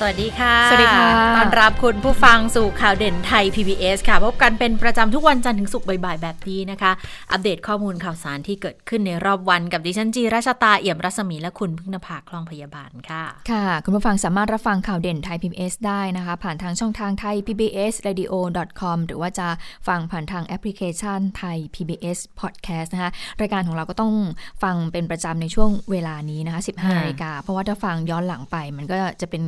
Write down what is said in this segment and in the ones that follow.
สวัสดีค่ะ สวัสดีค่ะ ต้อนรับคุณผู้ฟังสู่ข่าวเด่นไทย PBS ค่ะ พบกันเป็นประจำทุกวันจันทร์ถึงศุกร์บ่ายๆ แบบนี้นะคะ อัปเดตข้อมูลข่าวสารที่เกิดขึ้นในรอบวันกับดิฉันจีราชตาเอี่ยมรัศมีและคุณพึ่งนภาคล่องพยาบาลค่ะ ค่ะ คุณผู้ฟังสามารถรับฟังข่าวเด่นไทย PBS ได้นะคะ ผ่านทางช่องทางไทย PBS Radio com หรือว่าจะฟังผ่านทางแอปพลิเคชันไทย PBS Podcast นะคะ รายการของเราก็ต้องฟังเป็นประจำในช่วงเวลานี้นะคะ 15นาฬิกาเพราะว่าถ้าฟังย้อนหลังไปมันก็จะเป็น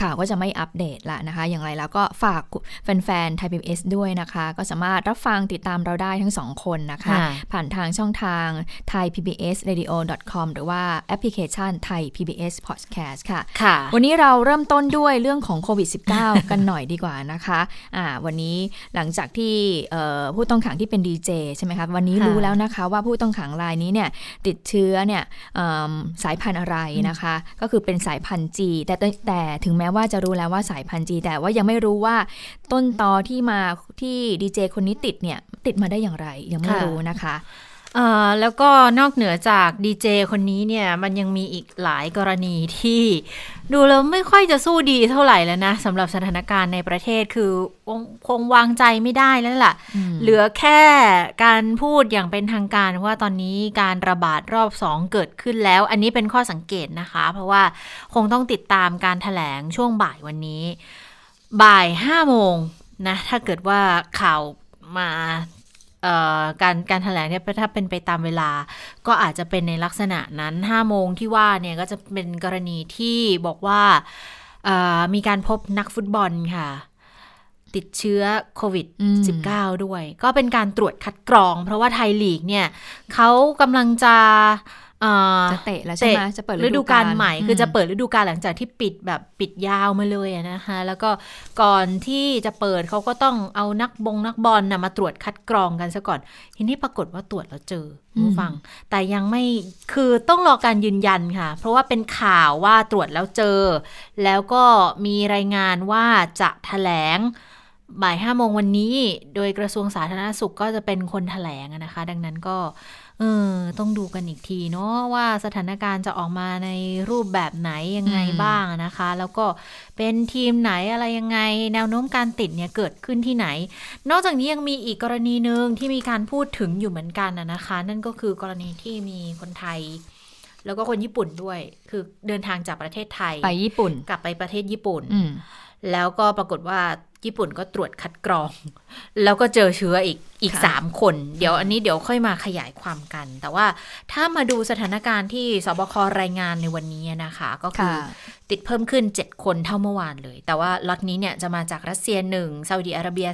ข่าวก็จะไม่อัปเดตละนะคะ อย่างไรแล้วก็ฝากแฟนๆไทย PBS ด้วยนะคะ ก็สามารถรับฟังติดตามเราได้ทั้งสองคนนะคะค่ะผ่านทางช่องทางไทย PBS Radio com หรือว่าแอปพลิเคชันไทย PBS Podcast ค่ะค่ะ วันนี้เราเริ่มต้นด้วยเรื่องของโควิด -19 กันหน่อยดีกว่านะคะอ่าวันนี้หลังจากที่เอ่อผู้ต้องขังที่เป็นดีเจใช่ไหมคะวันนี้ค่ะรู้แล้วนะคะว่าผู้ต้องขังรายนี้เนี่ยติดเชื้อเนี่ยเอิ่มสายพันธุ์อะไรนะคะ ก็คือเป็นสายพันธุ์จีแต่แต่ถึงแม้ว่าจะรู้แล้วว่าสายพันธุ์จีแต่ว่ายังไม่รู้ว่าต้นตอที่มาที่ดีเจคนนี้ติดเนี่ยติดมาได้อย่างไรยังไม่รู้นะคะ แล้วก็นอกเหนือจากดีเจคนนี้เนี่ย มันยังมีอีกหลายกรณีที่ดูแล้วไม่ค่อยจะสู้ดีเท่าไหร่แล้วนะสำหรับสถานการณ์ในประเทศคือคงคงวางใจไม่ได้แล้วล่ะ เหลือแค่การพูดอย่างเป็นทางการว่าตอนนี้การระบาดรอบสองเกิดขึ้นแล้ว อันนี้เป็นข้อสังเกตนะคะ เพราะว่าคงต้องติดตามการถแถลงช่วงบ่ายวันนี้ บ่ายห้าโมงนะ ถ้าเกิดว่าข่าวมาเอ่อ การการถแถลงเนี่ยถ้าเป็นไปตามเวลา ก็อาจจะเป็นในลักษณะนั้น5โมงที่ว่าเนี่ยก็จะเป็นกรณีที่บอกว่าเอ่อมีการพบนักฟุตบอลค่ะ ติดเชื้อโควิดอืม19 ด้วย ก็เป็นการตรวจคัดกรอง เพราะว่าไทยลีกเนี่ยเขากำลังจะเอ่อ จะเตะแล้วใช่ไหมจะเปิดฤดูกาลใหม่ คือจะมเปิดฤดูกาลหลังจากที่ปิดแบบปิดยาวมาเลยอะนะคะ แล้วก็ก่อนที่จะเปิดเขาก็ต้องเอานักบงนักบอลนะมาตรวจคัดกรองกันซะก่อน ทีนี้ปรากฏว่าตรวจแล้วเจอคุณผู้ฟัง แต่ยังไม่คือต้องรอการยืนยันค่ะ เพราะว่าเป็นข่าวว่าตรวจแล้วเจอ แล้วก็มีรายงานว่าจะแถลงบ่ายห้าโมงวันนี้ โดยกระทรวงสาธารณสุขก็จะเป็นคนแถลงอะนะคะ ดังนั้นก็ เออ ต้องดูกันอีกทีเนาะว่าสถานการณ์จะออกมาในรูปแบบไหนยังไงอืมบ้างอะนะคะ แล้วก็เป็นทีมไหนอะไรยังไง แนวโน้มการติดเนี่ยเกิดขึ้นที่ไหน นอกจากนี้ยังมีอีกกรณีหนึ่งที่มีการพูดถึงอยู่เหมือนกันอะนะคะ นั่นก็คือกรณีที่มีคนไทย แล้วก็คนญี่ปุ่นด้วย คือเดินทางจากประเทศไทยไปญี่ปุ่น กลับไปประเทศญี่ปุ่นอืมแล้วก็ปรากฏว่า ญี่ปุ่นก็ตรวจคัดกรอง แล้วก็เจอเชื้ออีกอีกค่ะสามคน เดี๋ยวอันนี้เดี๋ยวค่อยมาขยายความกัน แต่ว่าถ้ามาดูสถานการณ์ที่สบครายงานในวันนี้นะคะ ก็คือค่ะติดเพิ่มขึ้น 7 คนเท่าเมื่อวานเลย แต่ว่าล็อตนี้เนี่ยจะมาจากรัสเซีย1ซาอุดิอาระเบีย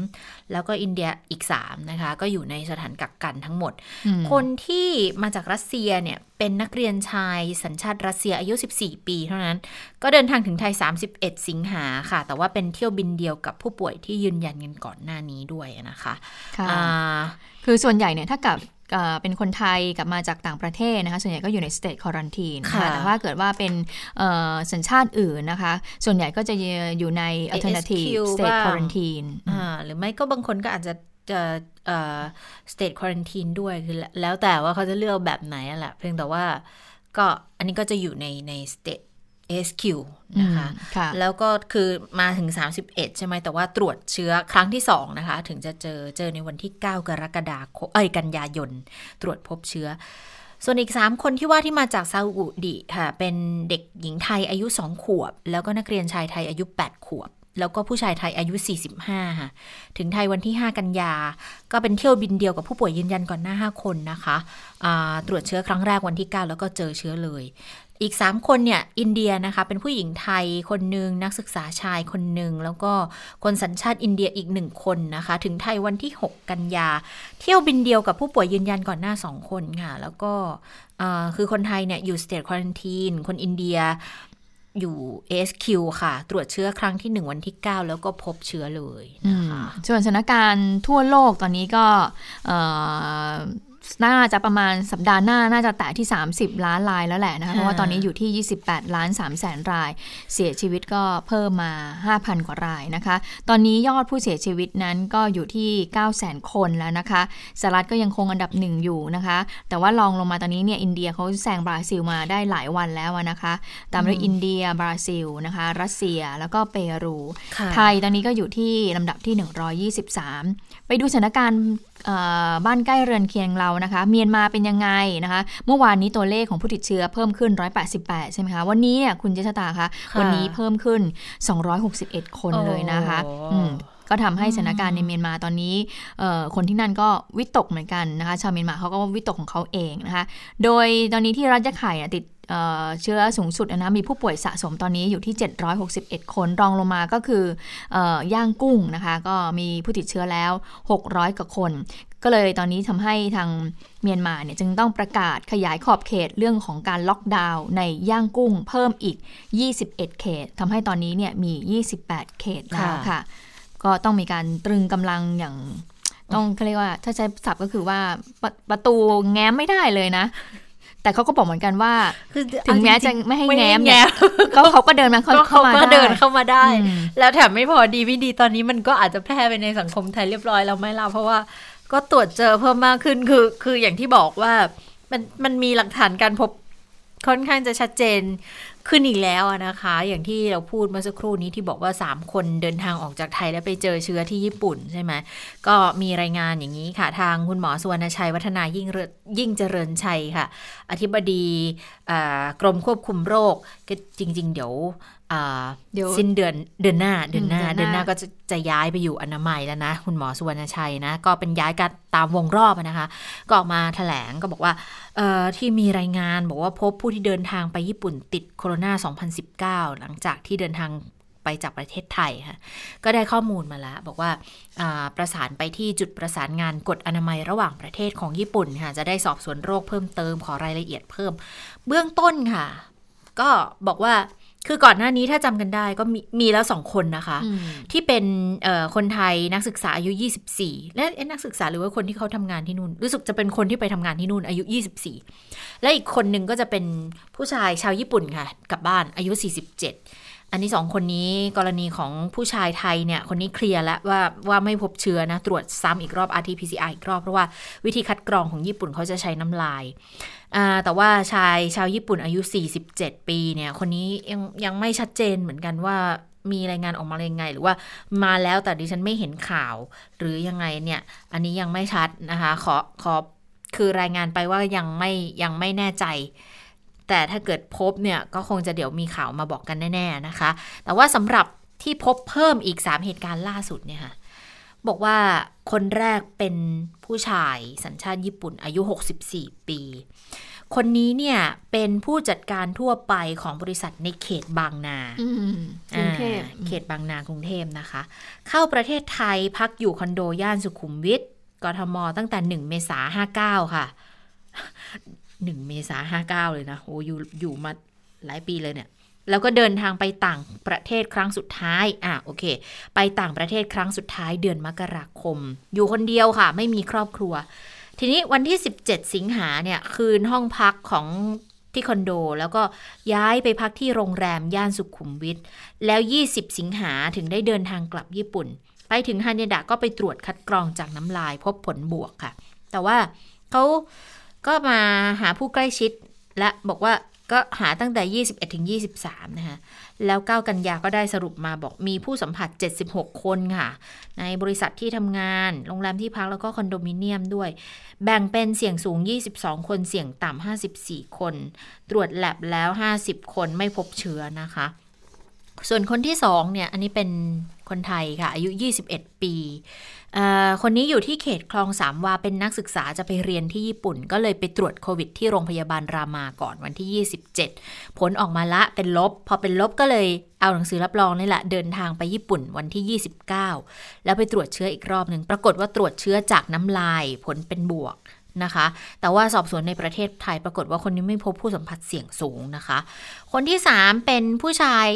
3 แล้วก็อินเดียอีก 3 นะคะ ก็อยู่ในสถานกักกันทั้งหมดอืมคนที่มาจากรัสเซียเนี่ยเป็นนักเรียนชายสัญชาติรัสเซียอายุ 14 ปีเท่านั้น ก็เดินทางถึงไทย 31 สิงหาค่ะ แต่ว่าเป็นเที่ยวบินเดียวกับผู้ป่วยที่ยืนยันกันก่อนหน้านี้ด้วยนะคะค่ะอ่าคือส่วนใหญ่เนี่ยถ้ากับเอ่อเป็นคนไทยกลับมาจากต่างประเทศนะคะส่วนใหญ่ก็อยู่ใน state quarantine ค่ะแต่ว่าเกิดว่าเป็นเอ่อสัญชาติอื่นนะคะ ส่วนใหญ่ก็จะอยู่ใน alternative ASQ state บ้าง quarantine อ่าหรือไม่ก็บางคนก็อาจจะจะเอ่อ state quarantine ด้วยคือแล้วแล้วแต่ว่าเขาจะเลือกแบบไหนอะแหละเพียงแต่ว่าก็อันนี้ก็จะอยู่ในใน state ASQ นะคะอืมค่ะแล้วก็คือมาถึง 31 ใช่ไหมแต่ว่าตรวจเชื้อครั้งที่ 2 นะคะ ถึงจะเจอเจอในวันที่ 9 กรกฎาคมเอ้ยกันยายน ตรวจพบเชื้อ ส่วนอีก 3 คนที่ว่าที่มาจากซาอุดิค่ะ เป็นเด็กหญิงไทยอายุ 2 ขวบ แล้วก็นักเรียนชายไทยอายุ 8 ขวบ แล้วก็ผู้ชายไทยอายุ 45 ค่ะ ถึงไทยวันที่ 5 กันยา ก็เป็นเที่ยวบินเดียวกับผู้ป่วยยืนยันก่อนหน้า 5 คนนะคะอ่าตรวจเชื้อครั้งแรกวันที่ 9 แล้วก็เจอเชื้อเลย อีก 3 คนเนี่ยอินเดียนะคะเป็นผู้หญิงไทยคนหนึ่งนักศึกษาชายคนหนึ่งแล้วก็คนสัญชาติอินเดียอีกหนึ่งคนนะคะ ถึงไทยวันที่ 6 กันยา เที่ยวบินเดียวกับผู้ป่วยยืนยันก่อนหน้า 2 คนค่ะ แล้วก็คือคนไทยเนี่ยอยู่ state quarantine คนอินเดียอยู่ ASQ ค่ะ ตรวจเชื้อครั้งที่ 1 วันที่ 9 แล้วก็พบเชื้อเลยนะคะส่วนสถานการณ์ทั่วโลกตอนนี้ก็ น่าจะประมาณสัปดาห์หน้าน่าจะแตะที่ 30 ล้านรายแล้วแหละนะคะเพราะว่าตอนนี้อยู่ที่ 28 ล้าน3แสนราย เสียชีวิตก็เพิ่มมา 5,000 กว่ารายนะคะ ตอนนี้ยอดผู้เสียชีวิตนั้นก็อยู่ที่9 0 0 0 0 0คนแล้วนะคะสหรัฐก็ยังคงอันดับหนึ่งอยู่นะคะ แต่ว่าลองลงมาตอนนี้เนี่ยอินเดียเขาแซงบราซิลมาได้หลายวันแล้วนะคะ ตามด้วยอินเดียบราซิลนะคะ รัสเซียแล้วก็เปรูค่ะไทยตอนนี้ก็อยู่ที่ลำดับที่ 123 ไปดูสถานการณ์เอ่อบ้านใกล้เรือนเคียงเรานะคะ เมียนมาเป็นยังไงนะคะ เมื่อวานนี้ตัวเลขของผู้ติดเชื้อเพิ่มขึ้น 188 ใช่ไหมคะ วันนี้เนี่ยคุณเจษตาคะค่ะวันนี้เพิ่มขึ้น 261 คนเลยนะคะโอ้อืมก็ทำให้สถานการณ์ในเมียนมาตอนนี้เอ่อคนที่นั่นก็วิตกเหมือนกันนะคะ ชาวเมียนมาเขาก็วิตกของเขาเองนะคะ โดยตอนนี้ที่รัฐยะไข่เนี่ยติด เอ่อเชื้อสูงสุดนะมีผู้ป่วยสะสมตอนนี้อยู่ที่ 761 คนรองลงมาก็คือเอ่อย่างกุ้งนะคะ ก็มีผู้ติดเชื้อแล้ว 600 กว่าคน ก็เลยตอนนี้ทำให้ทางเมียนมาเนี่ยจึงต้องประกาศขยายขอบเขตเรื่องของการล็อกดาวน์ในย่างกุ้งเพิ่มอีก 21 เขตทำให้ตอนนี้เนี่ยมี 28 เขตแล้วค่ะ ก็ต้องมีการตรึงกำลังอย่างต้องเขาเรียกว่าถ้าใช้ศัพท์ก็คือว่าประประตูแง้มไม่ได้เลยนะ แต่เขาก็บอกเหมือนกันว่าคือถึงแม้จะไม่ให้ไม่แง้ให้มเนี่ยก็เขาก็เดินมาเข้าก็เข้าเขามาก็ได้เดินเข้ามาได้อืมแล้วแถมไม่พอดีไม่ดีตอนนี้มันก็อาจจะแพร่ไปในสังคมไทยเรียบร้อยแล้วไหม่ล่ะเพราะว่าก็ตรวจเจอเพิ่มมากขึ้นคือคืออย่างที่บอกว่ามันมันมีหลักฐานการพบค่อนข้างจะชัดเจน ขึ้นอีกแล้วนะคะ อย่างที่เราพูดเมื่อสักครู่นี้ที่บอกว่า 3 คนเดินทางออกจากไทยแล้วไปเจอเชื้อที่ญี่ปุ่นใช่ไหมก็มีรายงานอย่างนี้ค่ะ ทางคุณหมอสุวรรณชัยวัฒนายิ่งยิ่งเจริญชัยค่ะ อธิบดีกรมควบคุมโรคก็จริง ๆ เดี๋ยว สิ้นเดือนเดือนหน้าเดือนหน้าอืมเดืเดืออนนหหน้าน้าก็จะจะย้ายไปอยู่อนามัยแล้วนะ คุณหมอสุวรรณชัยนะ ก็เป็นย้ายกันตามวงรอบอะนะคะ ก็ออกมาแถลงก็บอกว่าเอ่อที่มีรายงานบอกว่าพบผู้ที่เดินทางไปญี่ปุ่นติดโคโรนา 2019 หลังจากที่เดินทางไปจากประเทศไทยค่ะก็ได้ข้อมูลมาแล้ว บอกว่าอ่าประสานไปที่จุดประสานงานกฎอนามัยระหว่างประเทศของญี่ปุ่นค่ะจะได้สอบสวนโรคเพิ่มเติมขอรายละเอียดเพิ่ม เบื้องต้นค่ะ ก็บอกว่า คือก่อนหน้านี้ถ้าจำกันได้ก็มีมีแล้วสองคนนะคะอืมที่เป็นเอ่อคนไทยนักศึกษาอายุ 24 และเอ๊ะนักศึกษาหรือว่าคนที่เขาทำงานที่นู่น รู้สึกจะเป็นคนที่ไปทำงานที่นู่นอายุ 24 และอีกคนหนึ่งก็จะเป็นผู้ชายชาวญี่ปุ่นค่ะกลับบ้านอายุ 47 อันนี้สองคนนี้กรณีของผู้ชายไทยเนี่ยคนนี้เคลียร์แล้วว่าว่าไม่พบเชื้อนะตรวจซ้ำอีกรอบ RT-PCR อีกรอบเพราะว่าวิธีคัดกรองของญี่ปุ่นเขาจะใช้น้ำลายอ่า แต่ว่าชายชาวญี่ปุ่นอายุ 47 ปีเนี่ยคนนี้ยังยังไม่ชัดเจนเหมือนกันว่ามีรายงานออกมายังไง หรือว่ามาแล้วแต่ดิฉันไม่เห็นข่าว หรือยังไงเนี่ยอันนี้ยังไม่ชัดนะคะขอขอคือรายงานไปว่ายังไม่ยังไม่แน่ใจ แต่ถ้าเกิดพบเนี่ยก็คงจะเดี๋ยวมีข่าวมาบอกกันแน่ ๆนะคะ แต่ว่าสำหรับที่พบเพิ่มอีก 3 เหตุการณ์ล่าสุดเนี่ยค่ะบอกว่า คนแรกเป็นผู้ชายสัญชาติญี่ปุ่นอายุ 64 ปี คนนี้เนี่ยเป็นผู้จัดการทั่วไปของบริษัทในเขตบางนาอืมกรุงเทพอ่าเขตบางนากรุงเทพนะคะ เข้าประเทศไทยพักอยู่คอนโดย่านสุขุมวิทกทมตั้งแต่ 1 เมษาห้าเก้าค่ะ 1 เมษาห้าเก้าเลยนะโอ้อยู่อยู่มาหลายปีเลยเนี่ย แล้วก็เดินทางไปต่างประเทศครั้งสุดท้าย อะโอเค ไปต่างประเทศครั้งสุดท้ายเดือนมกราคม อยู่คนเดียวค่ะ ไม่มีครอบครัว ทีนี้วันที่ 17 สิงหาเนี่ยคืนห้องพักของที่คอนโด แล้วก็ย้ายไปพักที่โรงแรมย่านสุขุมวิทแล้ว 20 สิงหาถึงได้เดินทางกลับญี่ปุ่น ไปถึงฮานิดะก็ไปตรวจคัดกรองจากน้ำลายพบผลบวกค่ะ แต่ว่าเขาก็มาหาผู้ใกล้ชิดและบอกว่า ก็หาตั้งแต่ 21ถึง23 นะคะ แล้ว 9 กันยาก็ได้สรุปมาบอกมีผู้สัมผัส 76 คนค่ะ ในบริษัทที่ทำงาน โรงแรมที่พักแล้วก็คอนโดมิเนียมด้วย แบ่งเป็นเสี่ยงสูง 22 คน เสี่ยงต่ำ54 คน ตรวจแลบแล้ว 50 คนไม่พบเชื้อนะคะ ส่วนคนที่2เนี่ยอันนี้เป็นคนไทยค่ะ อายุ 21 ปีเอ่อคนนี้อยู่ที่เขตคลองสามวาเป็นนักศึกษาจะไปเรียนที่ญี่ปุ่น ก็เลยไปตรวจโควิดที่โรงพยาบาลรามาก่อนวันที่ 27 ผลออกมาละเป็นลบ พอเป็นลบก็เลยเอาหนังสือรับรองนี่แหละเดินทางไปญี่ปุ่นวันที่ 29 แล้วไปตรวจเชื้ออีกรอบหนึ่งปรากฏว่าตรวจเชื้อจากน้ำลายผลเป็นบวกนะคะ แต่ว่าสอบสวนในประเทศไทยปรากฏว่าคนนี้ไม่พบผู้สัมผัสเสี่ยงสูงนะคะ คนที่ 3 เป็นผู้ชาย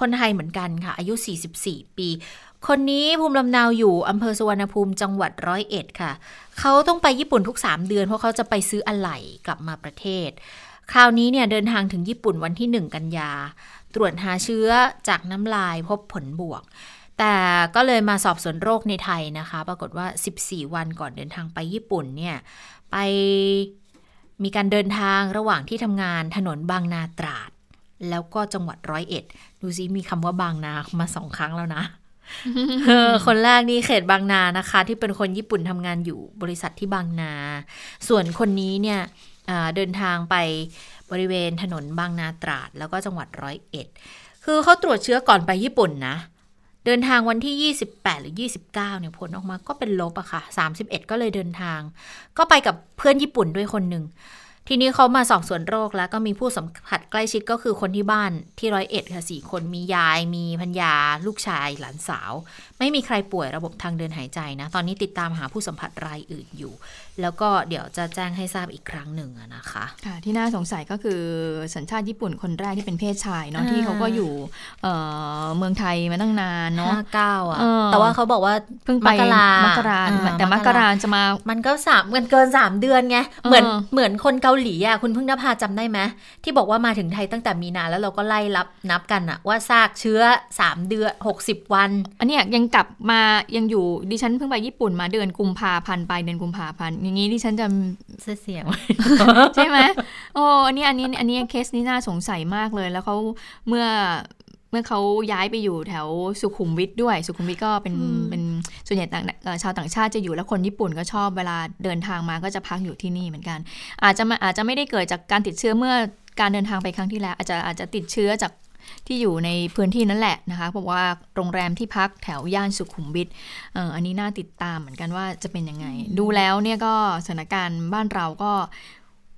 คนไทยเหมือนกันค่ะ อายุ 44 ปี คนนี้ภูมิลำเนาอยู่อำเภอสุวรรณภูมิจังหวัดร้อยเอ็ดค่ะ เขาต้องไปญี่ปุ่นทุก 3 เดือน เพราะเขาจะไปซื้ออะไหล่กลับมาประเทศ คราวนี้เนี่ยเดินทางถึงญี่ปุ่นวันที่ 1 กันยา ตรวจหาเชื้อจากน้ำลายพบผลบวกแต่ก็เลยมาสอบสวนโรคในไทยนะคะ ปรากฏว่า 14 วันก่อนเดินทางไปญี่ปุ่นเนี่ย ไปมีการเดินทางระหว่างที่ทำงานถนนบางนาตราด แล้วก็จังหวัดร้อยเอ็ด ดูซิมีคำว่าบางนามาสองครั้งแล้วนะคนแรกนี่เขตบางนานะคะ ที่เป็นคนญี่ปุ่นทำงานอยู่บริษัทที่บางนา ส่วนคนนี้เนี่ยเดินทางไปบริเวณถนนบางนาตราด แล้วก็จังหวัดร้อยเอ็ด คือเขาตรวจเชื้อก่อนไปญี่ปุ่นนะ เดินทางวันที่ 28 หรือ 29เนี่ยผลออกมาก็เป็นลบอะค่ะ 31 ก็เลยเดินทาง ก็ไปกับเพื่อนญี่ปุ่นด้วยคนหนึ่ง ทีนี้เขามาสอบสวนโรคแล้วก็มีผู้สัมผัสใกล้ชิดก็คือคนที่บ้านที่ร้อยเอ็ดค่ะสี่คนมียายมีพัญญาลูกชายหลานสาวไม่มีใครป่วยระบบทางเดินหายใจนะ ตอนนี้ติดตามหาผู้สัมผัสรายอื่นอยู่ แล้วก็เดี๋ยวจะแจ้งให้ทราบอีกครั้งหนึ่งนะคะค่ะที่น่าสงสัยก็คือสัญชาติญี่ปุ่นคนแรกที่เป็นเพศชายเนาะที่เขาก็อยู่เมืองไทยมาตั้งนานเนาะเก้าอะแต่ว่าเขาบอกว่าเพิ่งไปมกรามกราแต่มกราจะมามันก็สามมันเกินสามเดือนไงเหมือนเหมือนคนเกาหลีอะคุณพึ่งนภาจำได้ไหมที่บอกว่ามาถึงไทยตั้งแต่มีนาแล้วเราก็ไล่รับนับกันอะว่าซากเชื้อ3เดือน60วัน อันนี้ยังกลับมายังอยู่ดิฉันเพิ่งไปญี่ปุ่นมาเดือนกุมภาพันธ์ไปเดือนกุมภาพันธ์อย่างนี้ดิฉันจะเสียงใช่ไหมโอ้อันนี้อันนี้อันนี้เคสนี้น่าสงสัยมากเลย แล้วเขาเมื่อเมื่อเขาย้ายไปอยู่แถวสุขุมวิทด้วย สุขุมวิทก็เป็นเป็นส่วนใหญ่ต่างชาวต่างชาติจะอยู่แล้วคนญี่ปุ่นก็ชอบเวลาเดินทางมาก็จะพักอยู่ที่นี่เหมือนกัน อาจจะอาจจะไม่ได้เกิดจากการติดเชื้อเมื่อการเดินทางไปครั้งที่แล้ว อาจจะอาจจะติดเชื้อจาก ที่อยู่ในพื้นที่นั่นแหละนะคะเพราะว่าโรงแรมที่พักแถวย่านสุขุมวิทเอออันนี้น่าติดตามเหมือนกันว่าจะเป็นยังไง ดูแล้วเนี่ยก็สถานการณ์บ้านเราก็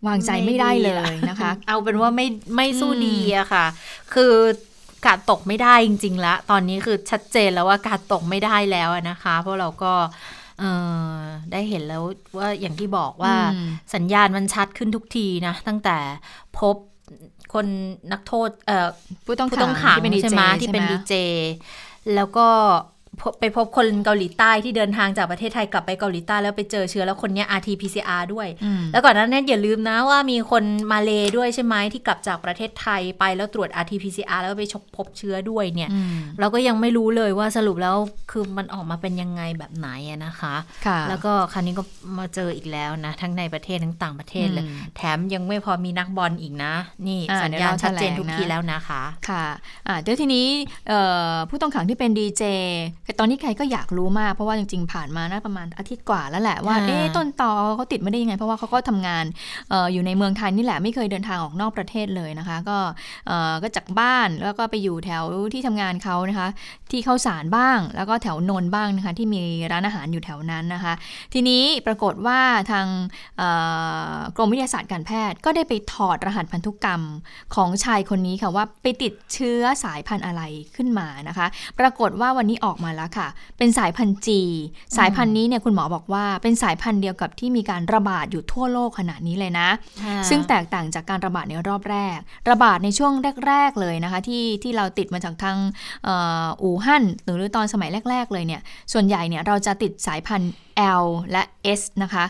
วางใจไม่ได้เลยนะคะ เอาเป็นว่าไม่ไม่สู้ดีอะค่ะ คือกาดตกไม่ได้จริงๆแล้วตอนนี้คือชัดเจนแล้วว่ากาดตกไม่ได้แล้วนะคะ เพราะเราก็ได้เห็นแล้วว่าอย่างที่บอกว่าสัญญาณมันชัดขึ้นทุกทีนะ ตั้งแต่พบ คนนักโทษผู้ต้องขังใช่ไหมที่เป็นดีเจ แล้วก็ ไปพบคนเกาหลีใต้ที่เดินทางจากประเทศไทยกลับไปเกาหลีใต้แล้วไปเจอเชื้อแล้วคนนี้ RT-PCR ด้วย แล้วก่อนหน้านั้นอย่าลืมนะว่ามีคนมาเลด้วยใช่ไหมที่กลับจากประเทศไทยไปแล้วตรวจ RT-PCR แล้วไปพบเชื้อด้วยเนี่ย เราก็ยังไม่รู้เลยว่าสรุปแล้วคือมันออกมาเป็นยังไงแบบไหนนะคะคะแล้วก็ครั้นี้ก็มาเจออีกแล้วนะ ทั้งในประเทศทั้งต่างประเทศเลย แถมยังไม่พอมีนักบอลอีกนะ นี่สัญญาณชัดเจนทุกทีแล้วนะคะค่ะเดี๋ยวทีนี้ผู้ต้องขังที่เป็นดีเจตอนนี้ใครก็อยากรู้มาก เพราะว่าจริงๆ ผ่านมาน่าประมาณอาทิตย์กว่าแล้วแหละว่าเอ๊ต้นต่อเขาติดไม่ได้ยังไง เพราะว่าเขาก็ทำงานอออยู่ในเมืองไทยนี่แหละไม่เคยเดินทางออกนอกประเทศเลยนะคะ ก็ก็จากบ้านแล้วก็ไปอยู่แถวที่ทำงานเขานะคะ ที่เข้าสารบ้าง แล้วก็แถวนนบ้างนะคะที่มีร้านอาหารอยู่แถวนั้นนะคะ ทีนี้ปรากฏว่าทางกรมวิทยาศาสตร์การแพทย์ ก็ได้ไปถอดรหัสพันธุกรรมของชายคนนี้ค่ะว่าไปติดเชื้อสายพันธุ์อะไรขึ้นมานะคะ ปรากฏว่าวันนี้ออกมาแล้วค่ะ เป็นสายพันธุ์จี สายพันธุ์นี้เนี่ยคุณหมอบอกว่าเป็นสายพันธุ์เดียวกับที่มีการระบาดอยู่ทั่วโลกขณะนี้เลยนะ ซึ่งแตกต่างจากการระบาดในรอบแรก ระบาดในช่วงแรก ๆเลยนะคะที่ที่เราติดมาจากทางอู่ฮั่นหรือตอนสมัยแรก ๆ เลยเนี่ยส่วนใหญ่เนี่ยเราจะติดสายพันธุ์ L และ S นะคะ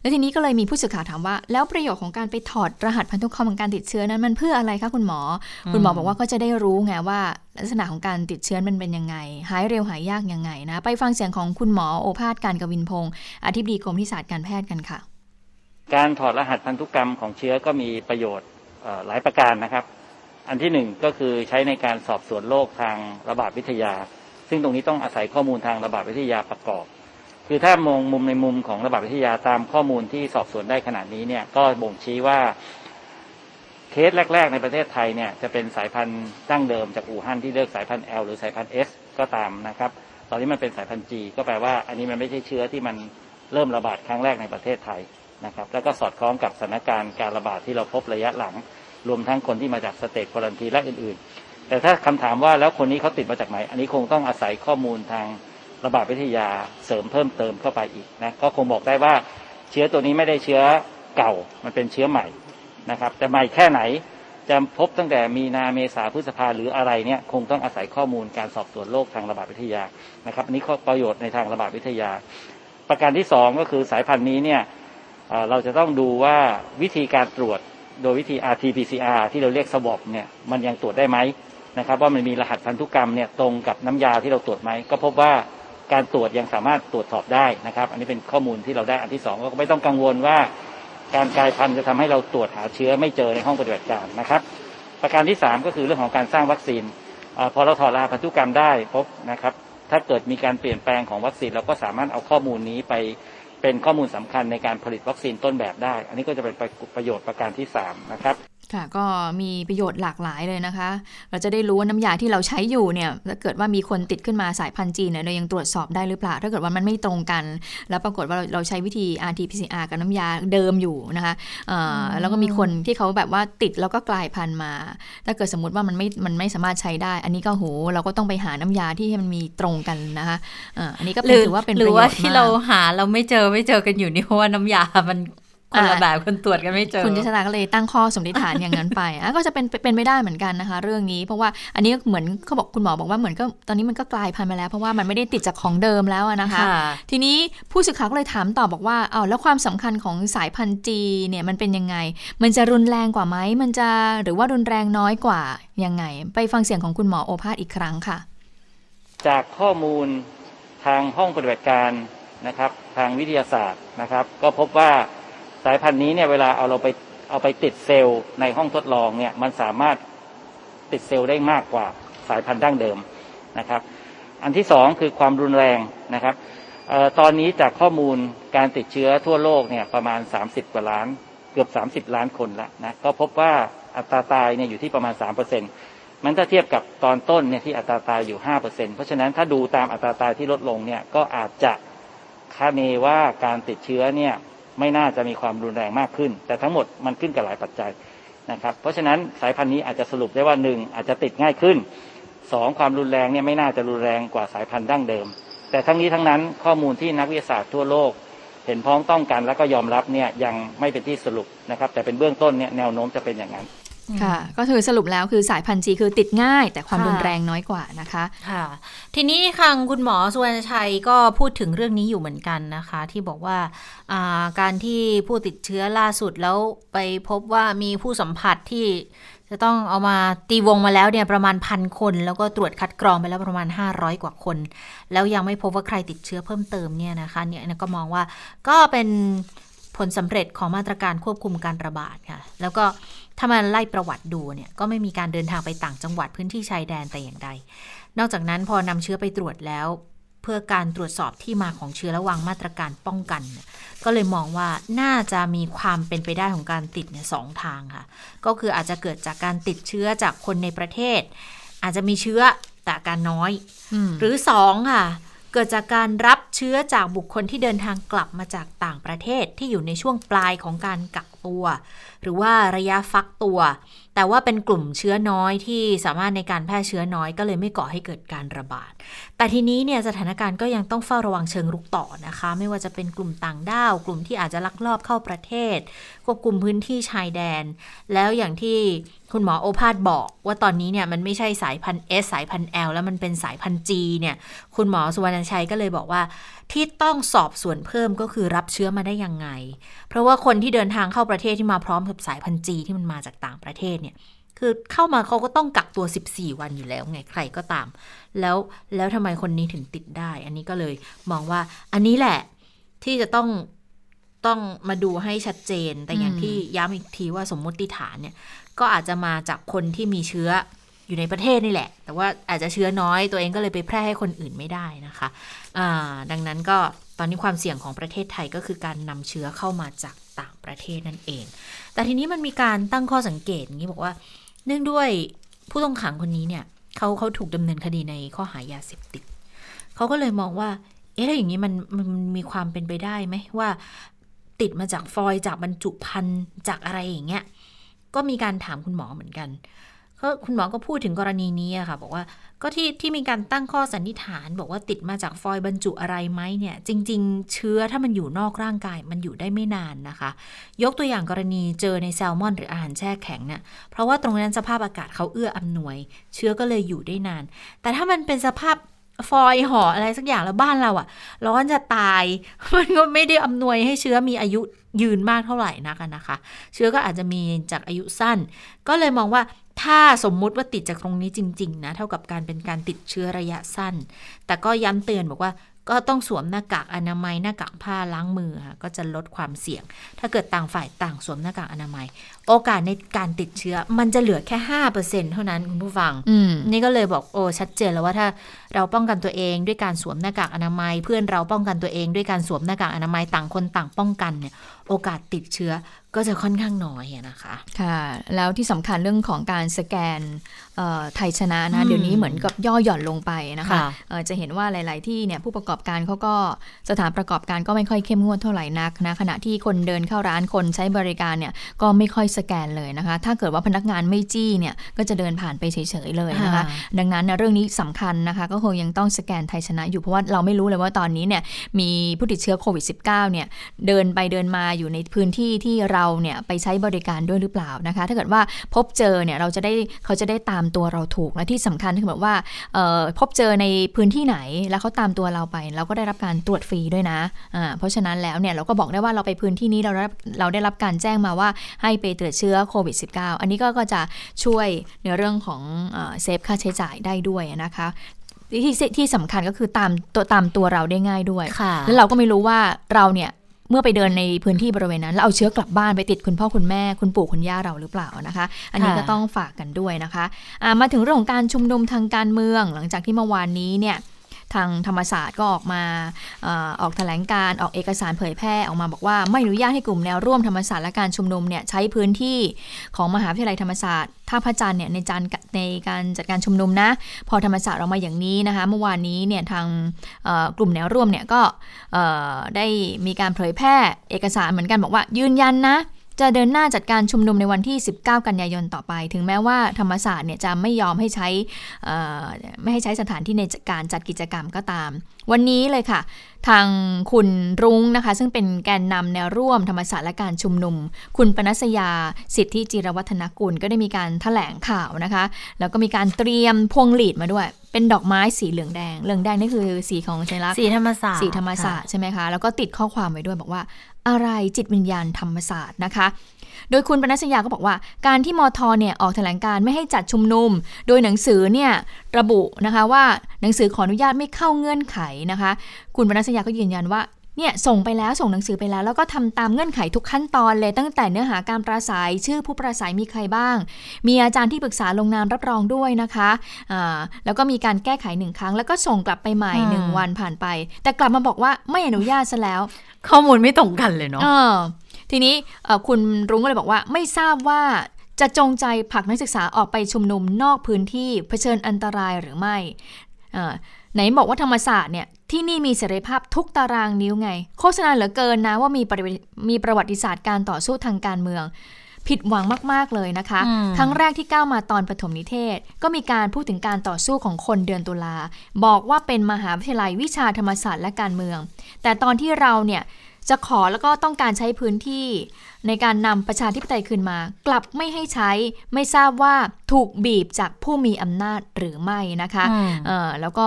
แล้วทีนี้ก็เลยมีผู้สื่อข่าวถามว่า แล้วประโยชน์ของการไปถอดรหัสพันธุกรรมของการติดเชื้อนั้นมันเพื่ออะไรคะคุณหมอ คุณหมอบอกว่าก็จะได้รู้ไงว่า ลักษณะของการติดเชื้อมันเป็นยังไง หายเร็วหายยากยังไงนะ ไปฟังเสียงของคุณหมอโอภาสการกวินพงศ์อธิบดีกรมที่ศาสตร์การแพทย์กันค่ะ การถอดรหัสพันธุกรรมของเชื้อก็มีประโยชน์หลายประการนะครับ อันที่หนึ่งก็คือใช้ในการสอบสวนโรคทางระบาดวิทยา ซึ่งตรงนี้ต้องอาศัยข้อมูลทางระบาดวิทยาประกอบ คือถ้ามองมุมในมุมของระบาดวิทยาตามข้อมูลที่สอบสวนได้ขนาดนี้เนี่ยก็บ่งชี้ว่าเคสแรก ๆ ในประเทศไทยเนี่ยจะเป็นสายพันธุ์ดั้งเดิมจากอู่ฮั่นที่เลือกสายพันธุ์ L หรือสายพันธุ์ S ก็ตามนะครับ ตอนนี้มันเป็นสายพันธุ์ G ก็แปลว่าอันนี้มันไม่ใช่เชื้อที่มันเริ่มระบาดครั้งแรกในประเทศไทยนะครับ แล้วก็สอดคล้องกับสถานการณ์การระบาดที่เราพบระยะหลัง รวมทั้งคนที่มาจากสเตจควอลันทีและอื่นๆ แต่ถ้าคำถามว่าแล้วคนนี้เขาติดมาจากไหน อันนี้คงต้องอาศัยข้อมูลทาง ระบาดวิทยาเสริมเพิ่มเติมเข้าไปอีกนะก็คงบอกได้ว่าเชื้อตัวนี้ไม่ได้เชื้อเก่ามันเป็นเชื้อใหม่นะครับแต่ใหม่แค่ไหนจะพบตั้งแต่มีนาเมษาพฤษภาหรืออะไรเนี่ยคงต้องอาศัยข้อมูลการสอบสวนโรคทางระบาดวิทยานะครับอันนี้ข้อประโยชน์ในทางระบาดวิทยา ประการที่สองก็คือสายพันธุ์นี้เนี่ยเราจะต้องดูว่าวิธีการตรวจโดยวิธี RT-PCR ที่เราเรียกสวอปเนี่ยมันยังตรวจได้ไหมนะครับว่ามันมีรหัสพันธุกรรมเนี่ยตรงกับน้ำยาที่เราตรวจไหมก็พบว่า การตรวจยังสามารถตรวจสอบได้นะครับ อันนี้เป็นข้อมูลที่เราได้อันที่สองก็ไม่ต้องกังวลว่า การกลายพันธุ์จะทำให้เราตรวจหาเชื้อไม่เจอในห้องปฏิบัติการนะครับ ประการที่สามก็คือเรื่องของการสร้างวัคซีนอพอเราถอดรหัสพันธุกรรมได้พบนะครับ ถ้าเกิดมีการเปลี่ยนแปลงของวัคซีนเราก็สามารถเอาข้อมูลนี้ไปเป็นข้อมูลสำคัญในการผลิตวัคซีนต้นแบบได้ อันนี้ก็จะเป็นประโยชน์ประการที่สามนะครับ ค่ะก็มีประโยชน์หลากหลายเลยนะคะ เราจะได้รู้ว่าน้ำยาที่เราใช้อยู่เนี่ยถ้าเกิดว่ามีคนติดขึ้นมาสายพันธุ์จีนเนี่ยเรายังตรวจสอบได้หรือเปล่า ถ้าเกิดว่ามันไม่ตรงกัน แล้วปรากฏว่าเราเราใช้วิธี RT-PCR กับน้ำยาเดิมอยู่นะคะเอ่อแล้วก็มีคนที่เขาแบบว่าติดแล้วก็กลายพันธุ์มา ถ้าเกิดสมมติว่ามันไม่มันไม่สามารถใช้ได้ อันนี้ก็โหเราก็ต้องไปหาน้ำยาที่ให้มันมีตรงกันนะคะเอ่ออันนี้ก็หเป็นรือถือว่าเป็นหปรืระอโยว่าชน์ที่มากเราหาเราไม่เจอไม่เจอกันอยู่นี่เพราะว่าน้ำยามัน คนละอ่าแบบคนตรวจกันไม่เจอ คุณจิชนาก็เลยตั้งข้อสมมติฐานอย่างนั้นไปอะก็จะเป็นเป็นไม่ได้เหมือนกันนะคะ เรื่องนี้เพราะว่าอันนี้เหมือนเขาบอกคุณหมอบอกว่าเหมือนก็ตอนนี้มันก็กลายพันธุ์มาแล้วเพราะว่ามันไม่ได้ติดจากของเดิมแล้วอะนะคะค่ะทีนี้ผู้สื่อข่าวก็เลยถามต่อบอกว่าอ้าวแล้วความสำคัญของสายพันธุ์จีเนี่ยมันเป็นยังไง มันจะรุนแรงกว่าไหมมันจะหรือว่ารุนแรงน้อยกว่ายังไง ไปฟังเสียงของคุณหมอโอภาสอีกครั้งค่ะ จากข้อมูลทางห้องปฏิบัติการนะครับ ทางวิทยาศาสตร์นะครับ ก็พบว่า สายพันธุ์นี้เนี่ยเวลาเอาเราไปเอาไปติดเซลล์ในห้องทดลองเนี่ยมันสามารถติดเซลล์ได้มากกว่าสายพันธุ์ดั้งเดิมนะครับ อันที่สองคือความรุนแรงนะครับออตอนนี้จากข้อมูลการติดเชื้อทั่วโลกเนี่ยประมาณ 30 กว่าล้าน เกือบ 30 ล้านคนแล้วนะก็พบว่าอัตราตายเนี่ยอยู่ที่ประมาณ 3%มันถ้าเทียบกับตอนต้นเนี่ยที่อัตราตายอยู่ 5%เพราะฉะนั้นถ้าดูตามอัตราตายที่ลดลงเนี่ยก็อาจจะคาดเนว่าการติดเชื้อเนี่ย ไม่น่าจะมีความรุนแรงมากขึ้น แต่ทั้งหมดมันขึ้นกับหลายปัจจัยนะครับ เพราะฉะนั้นสายพันธุ์นี้อาจจะสรุปได้ว่าหนึ่งอาจจะติดง่ายขึ้นสองความรุนแรงเนี่ยไม่น่าจะรุนแรงกว่าสายพันธุ์ดั้งเดิม แต่ทั้งนี้ทั้งนั้นข้อมูลที่นักวิทยาศาสตร์ทั่วโลก เห็นพ้องต้องกันแล้วก็ยอมรับเนี่ยยังไม่เป็นที่สรุปนะครับ แต่เป็นเบื้องต้นเนี่ยแนวโน้มจะเป็นอย่างนั้น ค่ะ ก็คือสรุปแล้วคือสายพันธุ์จีคือติดง่าย แต่ความค่ะรุนแรงน้อยกว่านะคะค่ะ ทีนี้ทางคุณหมอสุวรรณชัยก็พูดถึงเรื่องนี้อยู่เหมือนกันนะคะ ที่บอกว่าอ่าการที่ผู้ติดเชื้อล่าสุดแล้วไปพบว่ามีผู้สัมผัสที่จะต้องเอามาตีวงมาแล้วเนี่ยประมาณพันคน แล้วก็ตรวจคัดกรองไปแล้วประมาณ 500 กว่าคน แล้วยังไม่พบว่าใครติดเชื้อเพิ่มเติมเนี่ยนะคะเนี่ยก็มองว่าก็เป็นผลสำเร็จของมาตรการควบคุมการระบาดค่ะ แล้วก็ ถ้ามาไล่ประวัติดูเนี่ยก็ไม่มีการเดินทางไปต่างจังหวัดพื้นที่ชายแดนแต่อย่างใด นอกจากนั้นพอนำเชื้อไปตรวจแล้ว เพื่อการตรวจสอบที่มาของเชื้อและวางมาตรการป้องกันเนี่ยก็เลยมองว่าน่าจะมีความเป็นไปได้ของการติดเนี่ยสองทางค่ะ ก็คืออาจจะเกิดจากการติดเชื้อจากคนในประเทศ อาจจะมีเชื้อแต่อาการน้อยอืมหรือสองค่ะเกิดจากการรับเชื้อจากบุคคลที่เดินทางกลับมาจากต่างประเทศที่อยู่ในช่วงปลายของการกักตัว หรือว่าระยะฟักตัว แต่ว่าเป็นกลุ่มเชื้อน้อยที่สามารถในการแพร่เชื้อน้อยก็เลยไม่ก่อให้เกิดการระบาด แต่ทีนี้เนี่ยสถานการณ์ก็ยังต้องเฝ้าระวังเชิงรุกต่อนะคะ ไม่ว่าจะเป็นกลุ่มต่างด้าว กลุ่มที่อาจจะลักลอบเข้าประเทศควบคุมพื้นที่ชายแดน แล้วอย่างที่ คุณหมอโอภาสบอกว่าตอนนี้เนี่ยมันไม่ใช่สายพันธุ์ S สายพันธุ์ L แล้วมันเป็นสายพันธุ์ G เนี่ย คุณหมอสุวรรณชัยก็เลยบอกว่า ที่ต้องสอบสวนเพิ่มก็คือรับเชื้อมาได้ยังไง เพราะว่าคนที่เดินทางเข้าประเทศที่มาพร้อมกับสายพันธุ์ G ที่มันมาจากต่างประเทศเนี่ย คือเข้ามาเขาก็ต้องกักตัว 14 วันอยู่แล้วไงใครก็ตาม แล้วแล้วทำไมคนนี้ถึงติดได้ อันนี้ก็เลยมองว่าอันนี้แหละที่จะต้องต้องมาดูให้ชัดเจน แต่อย่างอืมที่ย้ำอีกทีว่าสมมติฐานเนี่ยก็อาจจะมาจากคนที่มีเชื้ออยู่ในประเทศนี่แหละ แต่ว่าอาจจะเชื้อน้อยตัวเองก็เลยไปแพร่ให้คนอื่นไม่ได้นะคะอ่าดังนั้นก็ตอนนี้ความเสี่ยงของประเทศไทยก็คือการนำเชื้อเข้ามาจากต่างประเทศนั่นเอง แต่ทีนี้มันมีการตั้งข้อสังเกตอย่างนี้บอกว่า เนื่องด้วยผู้ต้องขังคนนี้เนี่ยเขาเขาถูกดำเนินคดีในข้อหายาเสพติดเขาก็เลยมองว่าเอ๊ะแล้วอย่างนี้มันมันมีความเป็นไปได้ไหมว่า ติดมาจากฟอยจากบรรจุภัณฑ์จากอะไรอย่างเงี้ย ก็มีการถามคุณหมอเหมือนกันก็คุณหมอก็พูดถึงกรณีนี้อะค่ะ บอกว่าก็ที่ที่มีการตั้งข้อสันนิษฐาน บอกว่าติดมาจากฟอยล์บรรจุอะไรไหมเนี่ย จริง ๆ เชื้อถ้ามันอยู่นอกร่างกาย มันอยู่ได้ไม่นานนะคะ ยกตัวอย่างกรณีเจอในแซลมอน หรืออาหารแช่แข็งเนี่ยเพราะว่าตรงนั้นสภาพอากาศเขาเอื้ออำนวย เชื้อก็เลยอยู่ได้นาน แต่ถ้ามันเป็นสภาพ ฟอยห่ออะไรสักอย่างแล้วบ้านเราอะร้อนจะตาย มันก็ไม่ได้อำนวยให้เชื้อมีอายุยืนมากเท่าไหร่นักนะคะ เชื้อก็อาจจะมีจากอายุสั้น ก็เลยมองว่าถ้าสมมุติว่าติดจากตรงนี้จริง ๆ นะ เท่ากับการเป็นการติดเชื้อระยะสั้น แต่ก็ย้ำเตือนบอกว่าก็ต้องสวมหน้ากากอนามัยหน้ากากผ้าล้างมือค่ะก็จะลดความเสี่ยง ถ้าเกิดต่างฝ่ายต่างสวมหน้ากากอนามัยโอกาสในการติดเชื้อ มันจะเหลือแค่ห้าเปอร์เซ็นเท่านั้นคุณผู้ฟังอืมนี่ก็เลยบอกโอ้ชัดเจนแล้วว่าถ้าเราป้องกันตัวเองด้วยการสวมหน้ากากอนามัย เพื่อนเราป้องกันตัวเองด้วยการสวมหน้ากากอนามัยต่างคนต่างป้องกันเนี่ย โอกาสติดเชื้อก็จะค่อนข้างน้อยอะนะคะ ค่ะ แล้วที่สำคัญเรื่องของการสแกนเอ่อไทยชนะนะอืมเดี๋ยวนี้เหมือนกับย่อหย่อนลงไปนะคะค่ะเอ่อจะเห็นว่าหลาย ๆ ที่เนี่ยผู้ประกอบการเขาก็สถานประกอบการก็ไม่ค่อยเข้มงวดเท่าไหร่นักนะขณะที่คนเดินเข้าร้านคนใช้บริการเนี่ยก็ไม่ค่อยสแกนเลยนะคะ ถ้าเกิดว่าพนักงานไม่จี้เนี่ยก็จะเดินผ่านไปเฉยๆเลยนะคะ ดังนั้นเนี่ยเรื่องนี้สำคัญนะคะ ก็คงยังต้องสแกนไทยชนะอยู่เพราะว่าเราไม่รู้เลยว่าตอนนี้เนี่ยมีผู้ติดเชื้อโควิด -19 เนี่ยเดินไปเดินมาอยู่ในพื้นที่ที่เราเนี่ยไปใช้บริการด้วยหรือเปล่านะคะ ถ้าเกิดว่าพบเจอเนี่ยเราจะได้เขาจะได้ตามตัวเราถูกและที่สำคัญคือแบบว่าเอ่อพบเจอในพื้นที่ไหนแล้วเขาตามตัวเราไป เราก็ได้รับการตรวจฟรีด้วยนะอ่าเพราะฉะนั้นแล้วเนี่ยเราก็บอกได้ว่าเราไปพื้นที่นี้เราได้รับเราได้รับการแจ้งมาว่าให้ไปตรวจเชื้อโควิด -19 อันนี้ก็ก็จะช่วยในเรื่องของเซฟค่าใช้จ่ายได้ด้วยนะคะที่ที่สำคัญก็คือตามตัวตามตัวเราได้ง่ายด้วยค่ะแล้วเราก็ไม่รู้ว่าเราเนี่ยเมื่อไปเดินในพื้นที่บริเวณนั้นแล้วเอาเชื้อกลับบ้านไปติดคุณพ่อคุณแม่คุณปู่คุณย่าเราหรือเปล่านะคะ อันนี้ค่ะก็ต้องฝากกันด้วยนะคะอ่ามาถึงเรื่องของการชุมนุมทางการเมือง หลังจากที่เมื่อวานนี้เนี่ย ทางธรรมศาสตร์ก็ออกมาออกแถลงการออกเอกสารเผยแพร่ออกมาบอกว่าไม่อนุญาตให้กลุ่มแนวร่วมธรรมศาสตร์และการชุมนุมเนี่ยใช้พื้นที่ของมหาวิทยาลัยธรรมศาสตร์ท่าพระจันทร์เนี่ยในการในการจัดการชุมนุมนะ พอธรรมศาสตร์ออกมาอย่างนี้นะคะเมื่อวานนี้เนี่ยทางกลุ่มแนวร่วมเนี่ยก็ได้มีการเผยแพร่เอกสารเหมือนกันบอกว่ายืนยันนะ จะเดินหน้าจัดการชุมนุมในวันที่ 19 กันยายนต่อไป ถึงแม้ว่าธรรมศาสตร์เนี่ยจะไม่ยอมให้ใช้ไม่ให้ใช้สถานที่ในการจัดกิจกรรมก็ตามวันนี้เลยค่ะ ทางคุณรุ้งนะคะ ซึ่งเป็นแกนนำแนวร่วมธรรมศาสตร์และการชุมนุม คุณปนัสยา สิทธิจิรวัฒนกุลก็ได้มีการแถลงข่าวนะคะ แล้วก็มีการเตรียมพวงหลีดมาด้วย เป็นดอกไม้สีเหลืองแดง เหลืองแดงนี่คือสีของชัยลักษณ์สีธรรมศาสตร์สีธรรมศาสตร์ใช่ไหมคะแล้วก็ติดข้อความไว้ด้วยบอกว่า อะไรจิตวิญญาณธรรมศาสตร์นะคะโดยคุณปนัสยาก็บอกว่า การที่มทเนี่ยออกแถลงการไม่ให้จัดชุมนุม โดยหนังสือเนี่ยระบุนะคะว่า หนังสือขออนุญาตไม่เข้าเงื่อนไขนะคะ คุณปนัสยาก็ยืนยันว่าเนี่ยส่งไปแล้วส่งหนังสือไปแล้ว แล้วก็ทำตามเงื่อนไขทุกขั้นตอนเลยตั้งแต่เนื้อหาการปราศัยชื่อผู้ปราศัยมีใครบ้าง มีอาจารย์ที่ปรึกษาลงนามรับรองด้วยนะคะอ่าแล้วก็มีการแก้ไขหนึ่งครั้ง แล้วก็ส่งกลับไปใหม่หนึ่งวันผ่านไป แต่กลับมาบอกว่าไม่อนุญาตซะแล้ว ข้อมูลไม่ตรงกันเลยเนาะเออทีนี้เอ่อคุณรุ้งก็เลยบอกว่าไม่ทราบว่าจะจงใจผลักนักศึกษาออกไปชุมนุมนอกพื้นที่เผชิญอันตรายหรือไม่เอ่อ ไหนบอกว่าธรรมศาสตร์เนี่ยที่นี่มีเสรีภาพทุกตารางนิ้วไง โฆษณาเหลือเกินนะว่ามีประวัติมีประวัติศาสตร์การต่อสู้ทางการเมือง ผิดหวังมาก ๆ เลยนะคะอืมครั้งแรกที่ก้าวมาตอนปฐมนิเทศ ก็มีการพูดถึงการต่อสู้ของคนเดือนตุลา บอกว่าเป็นมหาวิทยาลัยวิชาธรรมศาสตร์และการเมือง แต่ตอนที่เราเนี่ย จะขอแล้วก็ต้องการใช้พื้นที่ ในการนำประชาธิปไตยคืนมา กลับไม่ให้ใช้ไม่ทราบว่าถูกบีบจากผู้มีอำนาจหรือไม่นะคะอืมเอ่อแล้วก็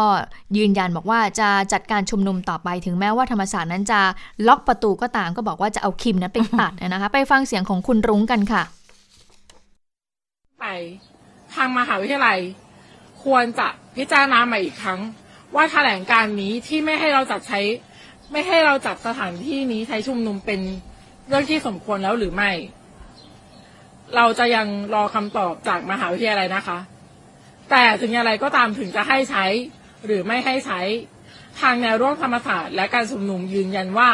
ยืนยันบอกว่าจะจัดการชุมนุมต่อไปถึงแม้ว่าธรรมศาสตร์นั้นจะล็อกประตูก็ตามก็บอกว่าจะเอาคิมนั้นไปตัดนะคะ ไปฟังเสียงของคุณรุ้งกันค่ะไปทางมหาวิทยาลัย ควรจะพิจารณาใหม่อีกครั้ง ว่าแถลงการณ์นี้ที่ไม่ให้เราจัดใช้ ไม่ให้เราจัดสถานที่นี้ใช้ชุมนุมเป็นเรื่องที่สมควรแล้วหรือไม่ เราจะยังรอคำตอบจากมหาวิทยาลัยนะคะ แต่ถึงอย่างไรก็ตามถึงจะให้ใช้หรือไม่ให้ใช้ ทางแนวร่วมธรรมศาสตร์และการชุมนุมยืนยันว่า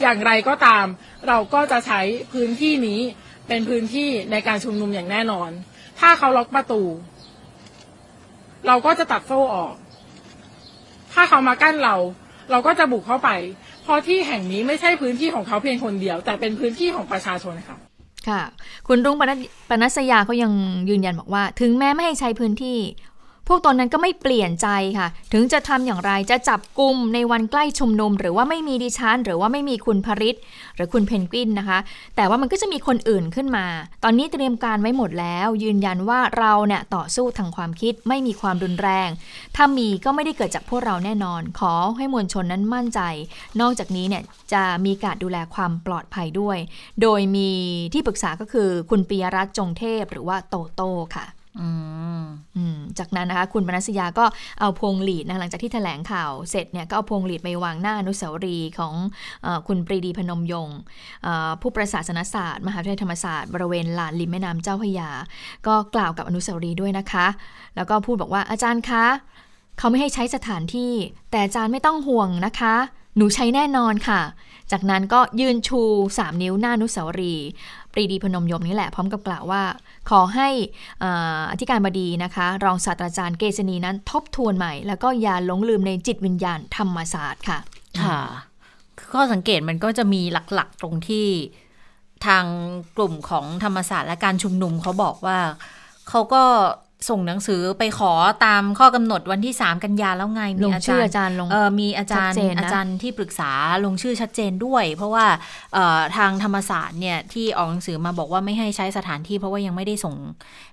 อย่างไรก็ตาม เราก็จะใช้พื้นที่นี้เป็นพื้นที่ในการชุมนุมอย่างแน่นอน ถ้าเขาล็อกประตู เราก็จะตัดโซ่ออก ถ้าเขามากั้นเรา เราก็จะบุกเข้าไป เพราะที่แห่งนี้ไม่ใช่พื้นที่ของเขาเพียงคนเดียว แต่เป็นพื้นที่ของประชาชนค่ะ ค่ะ คุณรุ่งปนัสปนัสยาก็ยังยืนยันบอกว่า ถึงแม้ไม่ให้ใช้พื้นที่ พวกตนนั้นก็ไม่เปลี่ยนใจค่ะ ถึงจะทำอย่างไรจะจับกลุ่มในวันใกล้ชุมนุม หรือว่าไม่มีดิฉันหรือว่าไม่มีคุณพริตหรือคุณเพนกวินนะคะ แต่ว่ามันก็จะมีคนอื่นขึ้นมา ตอนนี้เตรียมการไว้หมดแล้ว ยืนยันว่าเราเนี่ยต่อสู้ทางความคิดไม่มีความรุนแรง ถ้ามีก็ไม่ได้เกิดจากพวกเราแน่นอน ขอให้มวลชนนั้นมั่นใจ นอกจากนี้เนี่ยจะมีการดูแลความปลอดภัยด้วย โดยมีที่ปรึกษาก็คือคุณปิยรัตน์จงเทพ หรือว่าโตโต้ค่ะ จากนั้นนะคะคุณปนัสยาก็เอาพวงหลีดนะหลังจากที่แถลงข่าวเสร็จเนี่ยก็เอาพวงหลีดไปวางหน้าอนุสาวรีย์ของอคุณปรีดีพนมยงค์ผู้ประศาสนศาสตร์ มหาวิทยาลัยธรรมศาสตร์บริเวณลานริมแม่น้ำเจ้าพยา ก็กล่าวกับอนุสาวรีย์ด้วยนะคะ แล้วก็พูดบอกว่าอาจารย์คะเขาไม่ให้ใช้สถานที่ แต่อาจารย์ไม่ต้องห่วงนะคะ หนูใช้แน่นอนค่ะ จากนั้นก็ยืนชู 3 นิ้วหน้านุสาวรี ปรีดีพนมยมนี่แหละ พร้อมกับกล่าวว่า ขอให้เอ่ออธิการบดีนะคะ รองศาสตราจารย์เกษณีนั้นทบทวนใหม่ แล้วก็อย่าหลงลืมในจิตวิญญาณธรรมศาสตร์ค่ะ ค่ะข้อสังเกตมันก็จะมีหลักๆตรงที่ทางกลุ่มของธรรมศาสตร์และการชุมนุมเขาบอกว่าเขาก็ ส่งหนังสือไปขอตามข้อกำหนดวันที่ 3 กันยาแล้วไงลมีงชื่ออาจารย์ลงเออมีอาจารย์ชัดเจนนะอาจารย์ที่ปรึกษาลงชื่อชัดเจนด้วย เพราะว่าเอ่อทางธรรมศาสตร์เนี่ยที่ออกหนังสือมาบอกว่าไม่ให้ใช้สถานที่ เพราะว่ายังไม่ได้ส่ง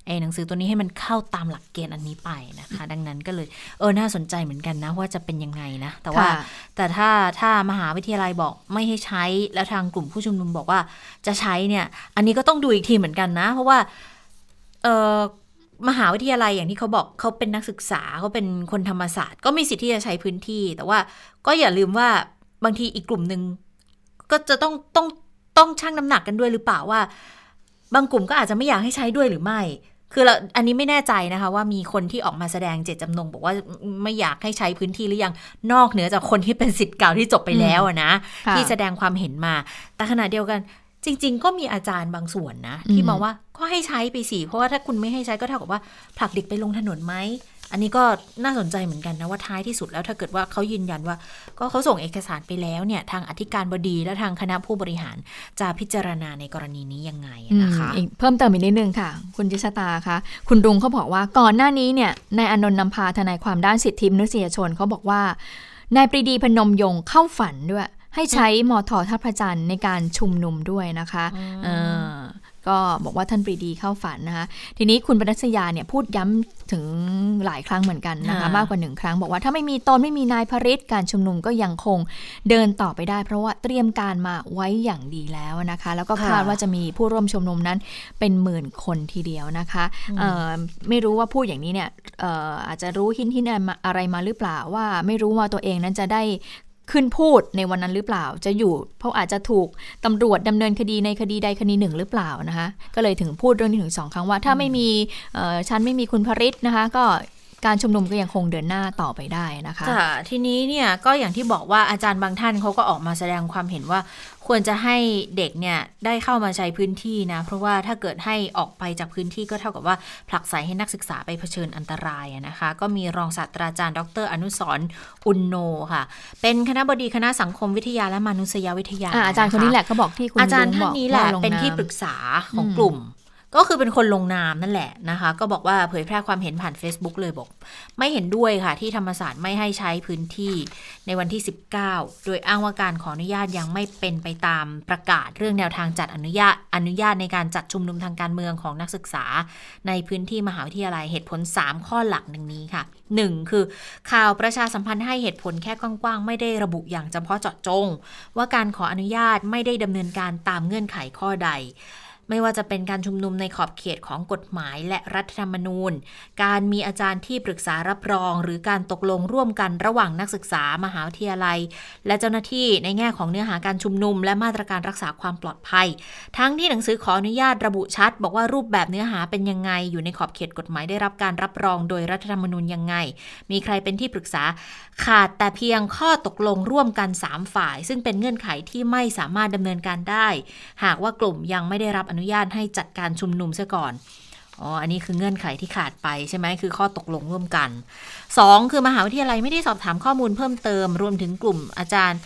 ไอ้หนังสือตัวนี้ให้มันเข้าตามหลักเกณฑ์อันนี้ไปนะคะ ดังนั้นก็เลยเออน่าสนใจเหมือนกันนะว่าจะเป็นยังไงนะ แต่ว่าค่ะแต่ถ้าถ้ามหาวิทยาลัยบอกไม่ให้ใช้แล้วทางกลุ่มผู้ชุมนุมบอกว่าจะใช้เนี่ย อันนี้ก็ต้องดูอีกทีเหมือนกันนะ เพราะว่าเออ มหาวิทยาลัยอย่างที่เขาบอกเขาเป็นนักศึกษาเขาเป็นคนธรรมศาสตร์ ก็มีสิทธิ์ที่จะใช้พื้นที่ แต่ว่าก็อย่าลืมว่าบางทีอีกกลุ่มหนึ่งก็จะต้องต้องต้องชั่งน้ำหนักกันด้วยหรือเปล่าว่า บางกลุ่มก็อาจจะไม่อยากให้ใช้ด้วยหรือไม่ คือเราอันนี้ไม่แน่ใจนะคะว่ามีคนที่ออกมาแสดงเจตจำนง บอกว่าไม่อยากให้ใช้พื้นที่หรือยังนอกเหนือจากคนที่เป็นสิทธิ์เก่าที่จบไปแล้วอะนะค่ะที่แสดงความเห็นมา แต่ขณะเดียวกัน จริง ๆ ก็มีอาจารย์บางส่วนนะ ที่อืมมองว่าก็ให้ใช้ไปสิเพราะว่าถ้าคุณไม่ให้ใช้ก็เท่ากับว่าผลักเด็กไปลงถนนไหมอันนี้ก็น่าสนใจเหมือนกันนะว่าท้ายที่สุดแล้วถ้าเกิดว่าเขายืนยันว่า ก็เขาส่งเอกสารไปแล้วเนี่ย ทางอธิการบดีและทางคณะผู้บริหารจะพิจารณาในกรณีนี้ยังไงอืมนะคะอีกเพิ่มเติมอีกนิดนึงค่ะ คุณจิชตาคะคุณรุงเขาบอกว่าก่อนหน้านี้เนี่ยนายอานนท์นำพาทนายความด้านสิทธิมนุษยชนเขาบอกว่านายปรีดีพนมยงค์เข้าฝันด้วย ให้ใช้มอทอท่าพระจันทร์ในการชุมนุมด้วยนะคะเออก็บอกว่าท่านปรีดีเข้าฝันนะคะ ทีนี้คุณปนัสยาเนี่ยพูดย้ำถึงหลายครั้งเหมือนกันนะคะค่ะมากกว่าหนึ่งครั้ง บอกว่าถ้าไม่มีตนไม่มีนายพริตการชุมนุมก็ยังคงเดินต่อไปได้ เพราะว่าเตรียมการมาไว้อย่างดีแล้วนะคะ แล้วก็คาดว่าจะมีผู้ร่วมชุมนุมนั้นเป็นหมื่นคนทีเดียวนะคะเอ่อไม่รู้ว่าพูดอย่างนี้เนี่ยเอ่ออาจจะรู้หินหินอะไรมาหรือเปล่าว่าไม่รู้ว่าตัวเองนั้นจะได้ ขึ้นพูดในวันนั้นหรือเปล่า จะอยู่ เพราะอาจจะถูกตำรวจดำเนินคดีในคดีใดคดีหนึ่งหรือเปล่านะคะ ก็เลยถึงพูดเรื่องนี้ถึงสองครั้งว่า ถ้าไม่มีชันไม่มีคุณพริตนะคะ ก็การชุมนุมก็ยังคงเดินหน้าต่อไปได้นะคะค่ะทีนี้เนี่ยก็อย่างที่บอกว่าอาจารย์บางท่านเขาก็ออกมาแสดงความเห็นว่า ควรจะให้เด็กเนี่ยได้เข้ามาใช้พื้นที่นะ เพราะว่าถ้าเกิดให้ออกไปจากพื้นที่ก็เท่ากับว่าผลักไสให้นักศึกษาไปเผชิญอันตรายอะนะคะ ก็มีรองศาสตราจารย์ ดร อนุสรณ์อุนโนค่ะ เป็นคณะบดีคณะสังคมวิทยาและมนุษยวิทยาอ่าอาจารย์คนนี้แหละก็บอกที่คุณอาจารย์ลุงท่าบนอกนี้แหละว่าลงเป็นที่ามปรึกษาของอืมกลุ่ม ก็คือเป็นคนลงนามนั่นแหละนะคะ ก็บอกว่าเผยแพร่ความเห็นผ่าน Facebook เลยบอก ไม่เห็นด้วยค่ะที่ธรรมศาสตร์ไม่ให้ใช้พื้นที่ในวันที่ 19 โดยอ้างว่าการขออนุญาตยังไม่เป็นไปตามประกาศเรื่องแนวทางจัดอนุญาตอนุญาตในการจัดชุมนุมทางการเมืองของนักศึกษา ในพื้นที่มหาวิทยาลัยเหตุผล 3 ข้อหลักดังนี้ค่ะ 1. คือ ข่าวประชาสัมพันธ์ให้เหตุผลแค่กว้างๆไม่ได้ระบุอย่างเฉพาะเจาะจง ว่าการขออนุญาตไม่ได้ดำเนินการตามเงื่อนไขข้อใด ไม่ว่าจะเป็นการชุมนุมในขอบเขตของกฎหมายและรัฐธรรมนูญ การมีอาจารย์ที่ปรึกษารับรอง หรือการตกลงร่วมกันระหว่างนักศึกษามหาวิทยาลัย และเจ้าหน้าที่ในแง่ของเนื้อหาการชุมนุม และมาตรการรักษาความปลอดภัย ทั้งที่หนังสือขออนุญาตระบุชัด บอกว่ารูปแบบเนื้อหาเป็นยังไง อยู่ในขอบเขตกฎหมายได้รับการรับรอง โดยรัฐธรรมนูญยังไง มีใครเป็นที่ปรึกษาขาดแต่เพียงข้อตกลงร่วมกัน 3 ฝ่าย ซึ่งเป็นเงื่อนไขที่ไม่สามารถดำเนินการได้ หากว่ากลุ่มยังไม่ได้รับอนุนุญาตให้จัดการชุมนุมซะก่อนอ๋อ อันนี้คือเงื่อนไขที่ขาดไปใช่ไหม คือข้อตกลงร่วมกัน 2. คือมหาวิทยาลัยไม่ได้สอบถามข้อมูลเพิ่มเติม รวมถึงกลุ่มอาจารย์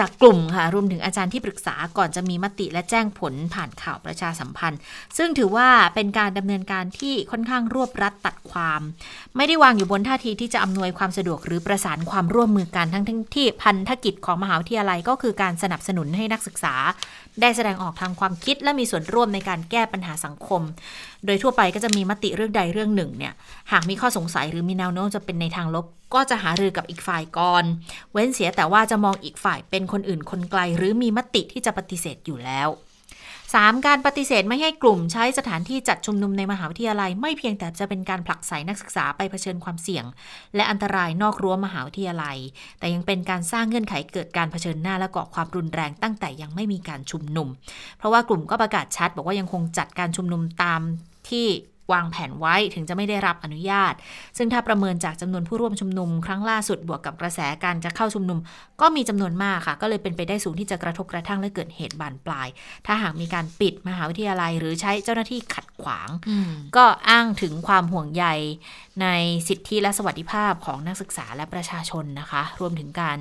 จากกลุ่มค่ะ รวมถึงอาจารย์ที่ปรึกษาก่อนจะมีมติและแจ้งผลผ่านข่าวประชาสัมพันธ์ ซึ่งถือว่าเป็นการดำเนินการที่ค่อนข้างรวบรัดตัดความ ไม่ได้วางอยู่บนท่าทีที่จะอำนวยความสะดวกหรือประสานความร่วมมือกันทั้งทั้งที่พันธกิจของมหาวิทยาลัยก็คือการสนับสนุนให้นักศึกษา ได้แสดงออกทางความคิดและมีส่วนร่วมในการแก้ปัญหาสังคม โดยทั่วไปก็จะมีมติเรื่องใดเรื่องหนึ่งเนี่ย หากมีข้อสงสัยหรือมีแนวโน้มจะเป็นในทางลบ ก็จะหารือกับอีกฝ่ายก่อน เว้นเสียแต่ว่าจะมองอีกฝ่ายเป็นคนอื่นคนไกล หรือมีมติที่จะปฏิเสธอยู่แล้ว 3. การปฏิเสธไม่ให้กลุ่มใช้สถานที่จัดชุมนุมในมหาวิทยาลัย ไม่เพียงแต่จะเป็นการผลักไสนักศึกษาไปเผชิญความเสี่ยง และอันตรายนอกรั้วมหาวิทยาลัย แต่ยังเป็นการสร้างเงื่อนไขเกิดการเผชิญหน้าและก่อความรุนแรงตั้งแต่ยังไม่มีการชุมนุม เพราะว่ากลุ่มก็ประกาศชัด บอกว่ายังคงจัดการชุมนุมตาม ที่วางแผนไว้ถึงจะไม่ได้รับอนุญาต ซึ่งถ้าประเมินจากจำนวนผู้ร่วมชุมนุม ครั้งล่าสุดบวกกับกระแสการจะเข้าชุมนุม ก็มีจำนวนมากค่ะ ก็เลยเป็นไปได้สูงที่จะกระทบกระทั่งและเกิดเหตุบานปลาย ถ้าหากมีการปิดมหาวิทยาลัย หรือใช้เจ้าหน้าที่ขัดขวาง ก็อ้างถึงความห่วงใยในสิทธิและสวัสดิภาพของนักศึกษาและประชาชนนะคะ รวมถึงการ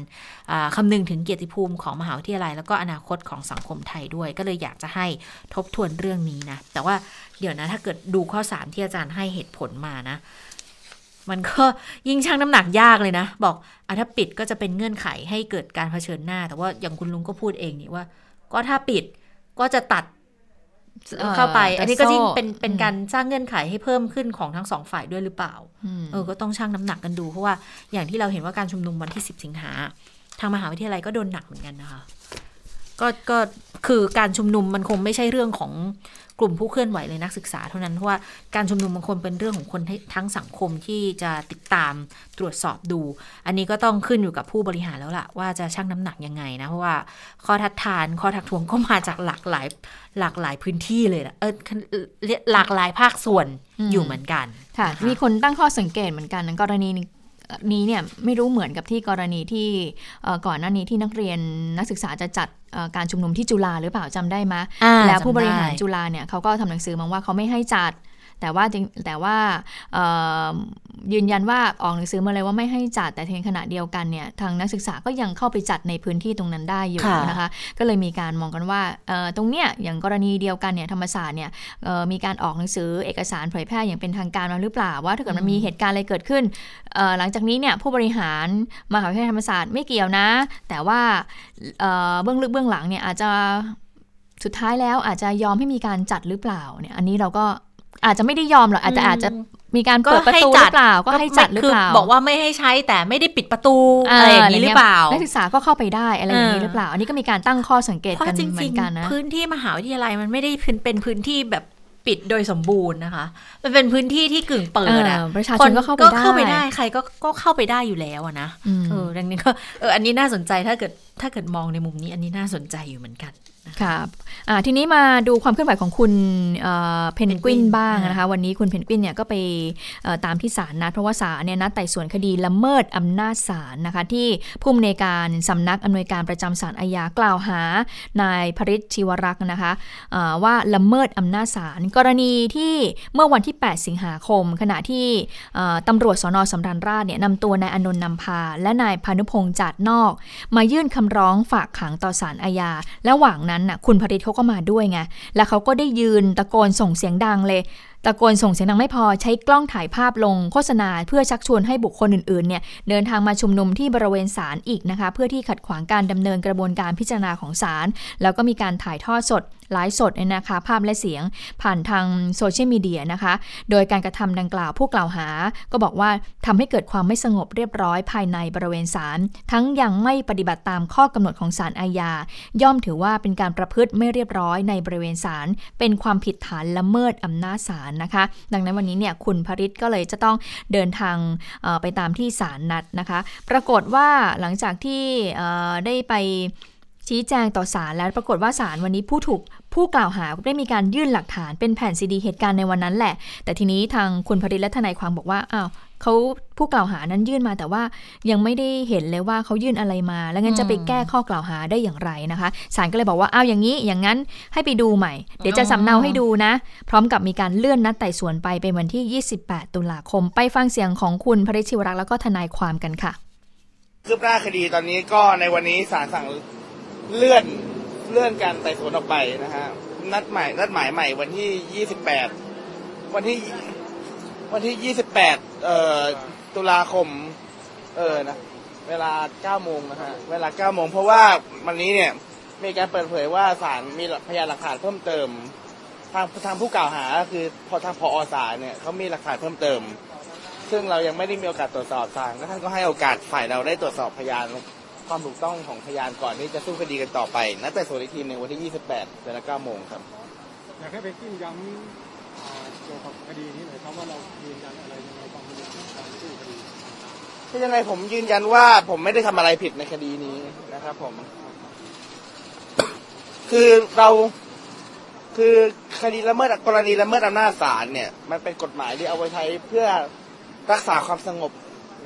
คำนึงถึงเกียรติภูมิของมหาวิทยาลัย แล้วก็อนาคตของสังคมไทยด้วย ก็เลยอยากจะให้ทบทวนเรื่องนี้นะแต่ว่า เดี๋ยวนะ ถ้าเกิดดูข้อสามที่อาจารย์ให้เหตุผลมานะ มันก็ยิ่งชั่งน้ำหนักยากเลยนะ บอกอถ้าปิดก็จะเป็นเงื่อนไขให้เกิดการเผชิญหน้า แต่ว่าอย่างคุณลุงก็พูดเองนี่ว่า ก็ถ้าปิดก็จะตัดเข้าไป อันนี้ก็ยิ่งเป็นเป็นการสร้างเงื่อนไขให้เพิ่มขึ้นของทั้งสองฝ่ายด้วยหรือเปล่าเออก็ต้องชั่งน้ำหนักกันดูเพราะว่าอย่างที่เราเห็นว่าการชุมนุมวันที่สิบสิงหาทางมหาวิทยาลัยก็โดนหนักเหมือนกันนะคะ ก็ก็คือการชุมนุมมันคงไม่ใช่เรื่องของกลุ่มผู้เคลื่อนไหวเลยนักศึกษาเท่านั้นเพราะว่าการชุมนุมบางคนเป็นเรื่องของคนทั้งสังคมที่จะติดตามตรวจสอบดู อันนี้ก็ต้องขึ้นอยู่กับผู้บริหารแล้วล่ะ ว่าจะชั่งน้ำหนักยังไงนะ เพราะว่าข้อทัดทานข้อทักท้วงก็มาจากหลากหลายหลากหลายพื้นที่เลยนะเออหลากหลายภาคส่วนอยู่เหมือนกันค่ะ มีคนตั้งข้อสังเกตเหมือนกันกรณี นี้เนี่ยไม่รู้เหมือนกับที่กรณีที่ก่อนหน้านี้ที่นักเรียนนักศึกษาจะจัดการชุมนุมที่จุฬาหรือเปล่าจำได้ไหมแล้วผู้บริหารจุฬาเนี่ยเขาก็ทำหนังสือมาว่าเขาไม่ให้จัด แต่ว่าจริงแต่ว่ายืนยันว่าออกหนังสือมาเลยว่าไม่ให้จัดแต่ในขณะเดียวกันเนี่ยทางนักศึกษาก็ยังเข้าไปจัดในพื้นที่ตรงนั้นได้อยู่นะคะ ก็เลยมีการมองกันว่าตรงเนี้ยอย่างกรณีเดียวกันเนี่ยธรรมศาสตร์เนี่ยมีการออกหนังสือเอกสารเผยแพร่อย่างเป็นทางการมาหรือเปล่าว่าถ้าเกิดมันมีเหตุการณ์อะไรเกิดขึ้น หลังจากนี้เนี่ยผู้บริหารมหาวิทยาลัยธรรมศาสตร์ไม่เกี่ยวนะ แต่ว่าเบื้องลึกเบื้องหลังเนี่ยอาจจะสุดท้ายแล้วอาจจะยอมให้มีการจัดหรือเปล่าเนี่ยอันนี้เราก็ อาจจะไม่ได้ยอมหรอกอาจจะอาจจะมีการเปิดประตูหรือเปล่าก็ให้จัดหรือเปล่าบอกว่าไม่ให้ใช้แต่ไม่ได้ปิดประตูอะไรอย่างนี้หรือเปล่านักศึกษาก็เข้าไปได้อะไรอย่างนี้หรือเปล่า อันนี้ก็มีการตั้งข้อสังเกตกันเหมือนกันนะพื้นที่มหาวิทยาลัยมันไม่ได้เป็นพื้นที่แบบ ปิดโดยสมบูรณ์นะคะ มันเป็นพื้นที่ที่กึ่งเปิดอะประชาชนก็เข้าไปได้เข้าไปได้ใครก็ก็เข้าไปได้อยู่แล้วนะเออดังนี้ก็เอออันนี้น่าสนใจถ้าเกิดถ้าเกิดมองในมุมนี้ อันนี้น่าสนใจอยู่เหมือนกันครับทีนี้มาดูความเคลื่อนไหวของคุณเพนกวินบ้างนะคะ วันนี้คุณเพนกวินเนี่ยก็ไปตามที่ศาลนัดเพราะว่าศาลเนี่ยนัดไต่สวนคดีละเมิดอำนาจศาลนะคะ ที่ผู้อำนวยการสำนักอำนวยการประจำศาลอาญากล่าวหา นายพริชชิวรักษ์นะคะว่าละเมิดอำนาจศาลกรณีที่เมื่อวันที่ 8 สิงหาคม ขณะที่ตำรวจสนสำราญราชเนี่ยนำตัวนายอนนท์นำพา และนายพานุพงษ์จัดนอก มายื่นคำร้องฝากขังต่อศาลอาญา และหว่างนั้นน่ะคุณผริตเขาก็มาด้วยไง แล้วเขาก็ได้ยืนตะโกนส่งเสียงดังเลย ตะโกนส่งเสียงดังไม่พอใช้กล้องถ่ายภาพลงโฆษณา เพื่อชักชวนให้บุคคลอื่นๆเนี่ยเดินทางมาชุมนุมที่บริเวณศาลอีกนะคะ เพื่อที่ขัดขวางการดำเนินกระบวนการพิจารณาของศาลแล้วก็มีการถ่ายทอดสดไลฟ์สดเนี่ยนะคะ ภาพและเสียงผ่านทางโซเชียลมีเดียนะคะ โดยการกระทำดังกล่าวผู้กล่าวหา ก็บอกว่าทำให้เกิดความไม่สงบเรียบร้อยภายในบริเวณศาลทั้งยังไม่ปฏิบัติตามข้อกำหนดของศาลอาญา ย่อมถือว่าเป็นการประพฤติไม่เรียบร้อยในบริเวณศาลเป็นความผิดฐานละเมิดอำนาจศาลนะคะ ดังนั้นวันนี้เนี่ยคุณพริตก็เลยจะต้องเดินทางไปตามที่ศาลนัดนะคะ ปรากฏว่าหลังจากที่ได้ไปชี้แจงต่อศาลแล้วปรากฏว่าศาลวันนี้ผู้ถูกผู้กล่าวหาได้มีการยื่นหลักฐานเป็นแผ่นซีดีเหตุการณ์ในวันนั้นแหละ แต่ทีนี้ทางคุณพริตและทนายความบอกว่าอ้าว เขาผู้กล่าวหานั้นยื่นมาแต่ว่ายังไม่ได้เห็นเลยว่าเขายื่นอะไรมา แล้วงั้นจะไปแก้ข้อกล่าวหาได้อย่างไรนะคะศาลก็เลยบอกว่าอ้าวอย่างนี้อย่างนั้นให้ไปดูใหม่ เดี๋ยวจะสำเนาให้ดูนะ พร้อมกับมีการเลื่อนนัดไต่สวนไปเป็นวันที่ 28 ตุลาคม ไปฟังเสียงของคุณพริชิวรักษ์แล้วก็ทนายความกันค่ะคืบหน้าคดีตอนนี้ก็ในวันนี้ศาลสั่งเลื่อนเลื่อนการไต่สวนออกไปนะฮะนัดใหม่นัดหมายใหม่วันที่ 28 วันที่ วันที่ 28 เอ่อ ตุลาคม เออนะ เวลา 9 โมงนะฮะ เวลา 9 โมง เพราะว่าวันนี้เนี่ย มีการเปิดเผยว่าศาลมีพยานหลักฐานเพิ่มเติม ทางทางผู้กล่าวหาคือพอทางพอศาลเนี่ยเขามีหลักฐานเพิ่มเติม ซึ่งเรายังไม่ได้มีโอกาสตรวจสอบศาลท่านก็ให้โอกาสฝ่ายเราได้ตรวจสอบพยานความถูกต้องของพยานก่อนที่จะสู้คดีกันต่อไปนัดแต่ส่วนอีกทีหนึ่งวันที่ 28 เวลา 9 โมงครับ อยากให้ไปกิ้งย้ำ เกี่ยวกับคดีนี้หน่อยครับว่าเรายืนยันอะไรยังไงบ้างในการสู้คดีคือยังไงผมยืนยันว่าผมไม่ได้ทำอะไรผิดในคดีนี้นะครับผม คือเราคือคดีละเมิดกรณีละเมิดอำนาจศาลเนี่ย มันเป็นกฎหมายที่เอาไว้ใช้เพื่อรักษาความสงบ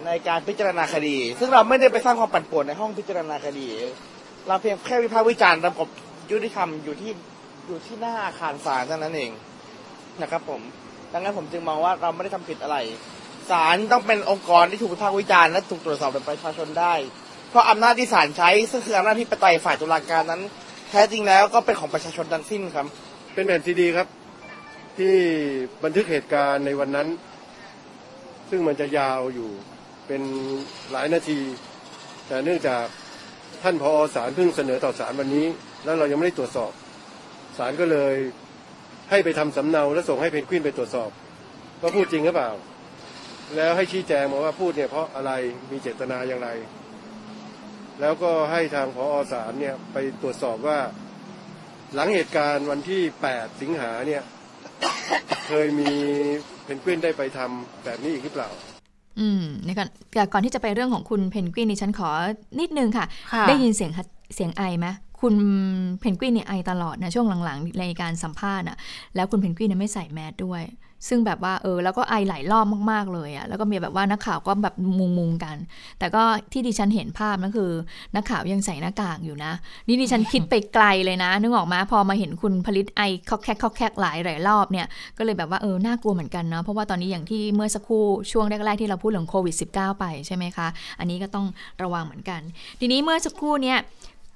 ในการพิจารณาคดี ซึ่งเราไม่ได้ไปสร้างความปั่นป่วนในห้องพิจารณาคดี เราเพียงแค่วิพากษ์วิจารณ์ระบบยุติธรรมอยู่ที่อยู่ที่หน้าอาคารศาลเท่านั้นเอง นะครับผม ดังนั้นผมจึงมองว่าเราไม่ได้ทำผิดอะไร ศาลต้องเป็นองค์กรที่ถูกวิพากษ์วิจารณ์และถูกตรวจสอบโดยประชาชนได้ เพราะอำนาจที่ศาลใช้ซึ่งคืออำนาจที่ปไตยฝ่ายตุลาการนั้น แท้จริงแล้วก็เป็นของประชาชนทั้งสิ้นครับ เป็นแผ่นซีดีครับ ที่บันทึกเหตุการณ์ในวันนั้น ซึ่งมันจะยาวอยู่เป็นหลายนาที แต่เนื่องจากท่านพอศาลเพิ่งเสนอต่อศาลวันนี้ แล้วเรายังไม่ได้ตรวจสอบศาลก็เลย ให้ไปทำสำเนาแล้วส่งให้เพนกวินไปตรวจสอบว่าพูดจริงหรือเปล่า แล้วให้ชี้แจงมาว่าพูดเนี่ยเพราะอะไรมีเจตนาอย่างไร แล้วก็ให้ทางพอศาลเนี่ยไปตรวจสอบว่า หลังเหตุการณ์วันที่ 8 สิงหาเนี่ยเคยมีเพนกวินได้ไปทำแบบนี้อีกหรือเปล่าอืมในก่อนแต่ก่อนที่จะไปเรื่องของคุณเพนกวินนี่ฉันขอนิดนึงค่ะค่ะได้ยินเสียงเสียงไอไหม คุณเพนกวินเนี่ยไอตลอดนะช่วงหลังๆในการสัมภาษณ์อะแล้วคุณเพนกวินเนี่ยไม่ใส่แมสด้วย ซึ่งแบบว่าเออแล้วก็ไอหลายรอบมากๆเลยอะ่ะแล้วก็มีแบบว่านักข่าวก็แบบมุงๆกัน แต่ก็ที่ดิฉันเห็นภาพนั่นคือ นักข่าวยังใส่หน้ากากอยู่นะ นี่ดิฉันคิดไปไกลเลยนะ นึกออกมาพอมาเห็นคุณพริษฐ์ไอคอกแคกคอกแคกหลายหลายรอบเนี่ยก็เลยแบบว่าเออน่ากลัวเหมือนกันเนาะเพราะว่าตอนนี้อย่างที่เมื่อสักครู่ช่วงแรกๆที่เราพูดเรื่องโควิด -19 ไปใช่ไหมคะ อันนี้ก็ต้องระวังเหมือนกัน ทีนี้เมื่อสักครู่เนี่ย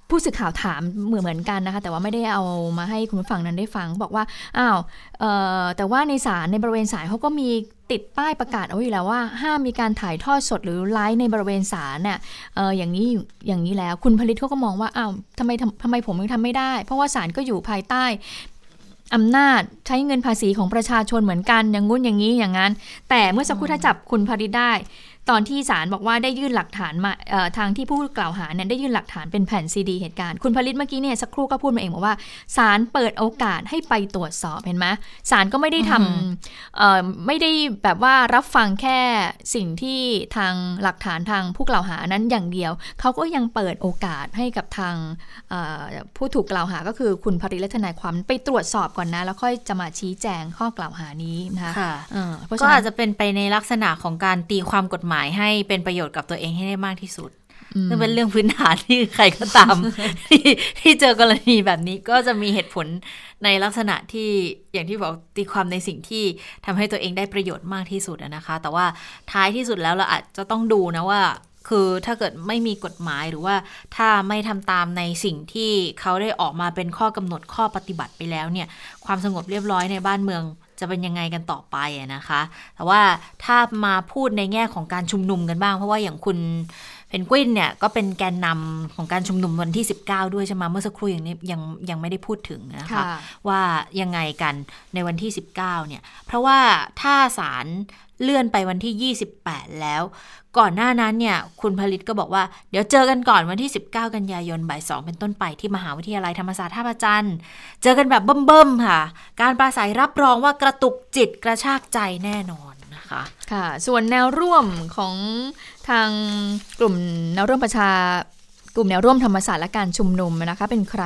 ผู้สื่อข่าวถามเหมือนเหมือนกันนะคะ แต่ว่าไม่ได้เอามาให้คุณผู้ฟังนั้นได้ฟัง บอกว่าอ้าวเออแต่ว่าในศาลในบริเวณศาลเขาก็มีติดป้ายประกาศเอาไว้อยู่แล้วว่า ห้ามมีการถ่ายทอดสดหรือไลฟ์ในบริเวณศาลเนี่ยเอออย่างนี้อย่างนี้แล้วคุณผลิตเขาก็มองว่าอ้าวทำไมทำทำไมผมยังทำไม่ได้ เพราะว่าศาลก็อยู่ภายใต้อำนาจใช้เงินภาษีของประชาชนเหมือนกันอย่างงู้นอย่างนี้อย่างนั้น แต่เมื่อสักครู่ถ้าจับคุณผลิตได้ ตอนที่ศาลบอกว่าได้ยื่นหลักฐานมาเอ่อทางที่ผู้กล่าวหาเนี่ยได้ยื่นหลักฐานเป็นแผ่นซีดีเหตุการณ์ คุณผลิตเมื่อกี้เนี่ยสักครู่ก็พูดมาเองบอกว่าศาลเปิดโอกาสให้ไปตรวจสอบเห็นไหมศาลก็ไม่ได้ทอืมำเอ่อไม่ได้แบบว่ารับฟังแค่สิ่งที่ทางหลักฐานทางผู้กล่าวหานั้นอย่างเดียว เขาก็ยังเปิดโอกาสให้กับทางเอ่อผู้ถูกกล่าวหาก็คือคุณผลิตและทนายความไปตรวจสอบก่อนนะ แล้วค่อยจะมาชี้แจงข้อกล่าวหานี้นะคะค่ะเออเพราะก็ฉะนั้อานจจะเป็นไปในลักษณะของการตีความกฎหมายให้เป็นประโยชน์กับตัวเองให้ได้มากที่สุดอืมซึ่งเป็นเรื่องพื้นฐานที่ใครก็ตาม ที่ที่เจอกรณีแบบนี้ก็จะมีเหตุผลในลักษณะที่อย่างที่บอกตีความในสิ่งที่ทำให้ตัวเองได้ประโยชน์มากที่สุดอะนะคะ แต่ว่าท้ายที่สุดแล้วเราอาจจะต้องดูนะว่า คือถ้าเกิดไม่มีกฎหมายหรือว่าถ้าไม่ทำตามในสิ่งที่เขาได้ออกมาเป็นข้อกำหนดข้อปฏิบัติไปแล้วเนี่ย ความสงบเรียบร้อยในบ้านเมือง จะเป็นยังไงกันต่อไปอะนะคะ แต่ว่าถ้ามาพูดในแง่ของการชุมนุมกันบ้าง เพราะว่าอย่างคุณเพนกวินเนี่ยก็เป็นแกนนำของการชุมนุมวันที่ 19 ด้วยใช่ไหมเมื่อสักครู่อย่างนี้ยังยังไม่ได้พูดถึงนะคะค่ะว่ายังไงกันในวันที่ 19เนี่ยเพราะว่าถ้าศาล เลื่อนไปวันที่ 28 แล้ว ก่อนหน้านั้นเนี่ย คุณผลิตก็บอกว่า เดี๋ยวเจอกันก่อนวันที่ 19 กันยายนบ่าย2เป็นต้นไปที่มหาวิทยาลัยธรรมศาสตร์ท่าพระจันทร์เจอกันแบบเบิ่มๆค่ะ การปราศัยรับรองว่ากระตุกจิตกระชากใจแน่นอนนะคะค่ะ ส่วนแนวร่วมของทางกลุ่มแนวร่วมประชา กลุ่มแนวร่วมธรรมศาสตร์และการชุมนุมนะคะเป็นใคร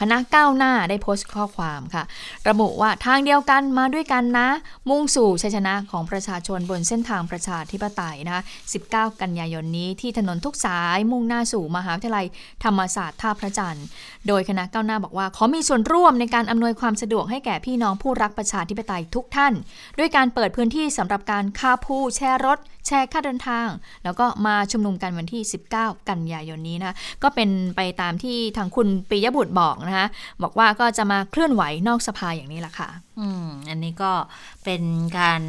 คณะก้าวหน้าได้โพสต์ข้อความค่ะ ระบุว่าทางเดียวกันมาด้วยกันนะ มุ่งสู่ชัยชนะของประชาชนบนเส้นทางประชาธิปไตยนะคะ 19 กันยายนนี้ที่ถนนทุกสายมุ่งหน้าสู่มหาวิทยาลัยธรรมศาสตร์ท่าพระจันทร์ โดยคณะก้าวหน้าบอกว่า ขอมีส่วนร่วมในการอำนวยความสะดวกให้แก่พี่น้องผู้รักประชาธิปไตยทุกท่าน ด้วยการเปิดพื้นที่สำหรับการคาผู้แชร์รถ แชร์ค่าเดินทาง แล้วก็มาชุมนุมกันวันที่ 19 กันยายนนี้นะก็เป็นไปตามที่ทางคุณปิยบุตรบอกนะคะบอกว่าก็จะมาเคลื่อนไหวนอกสภาอย่างนี้แหละค่ะ อืมอันนี้ก็เป็นการ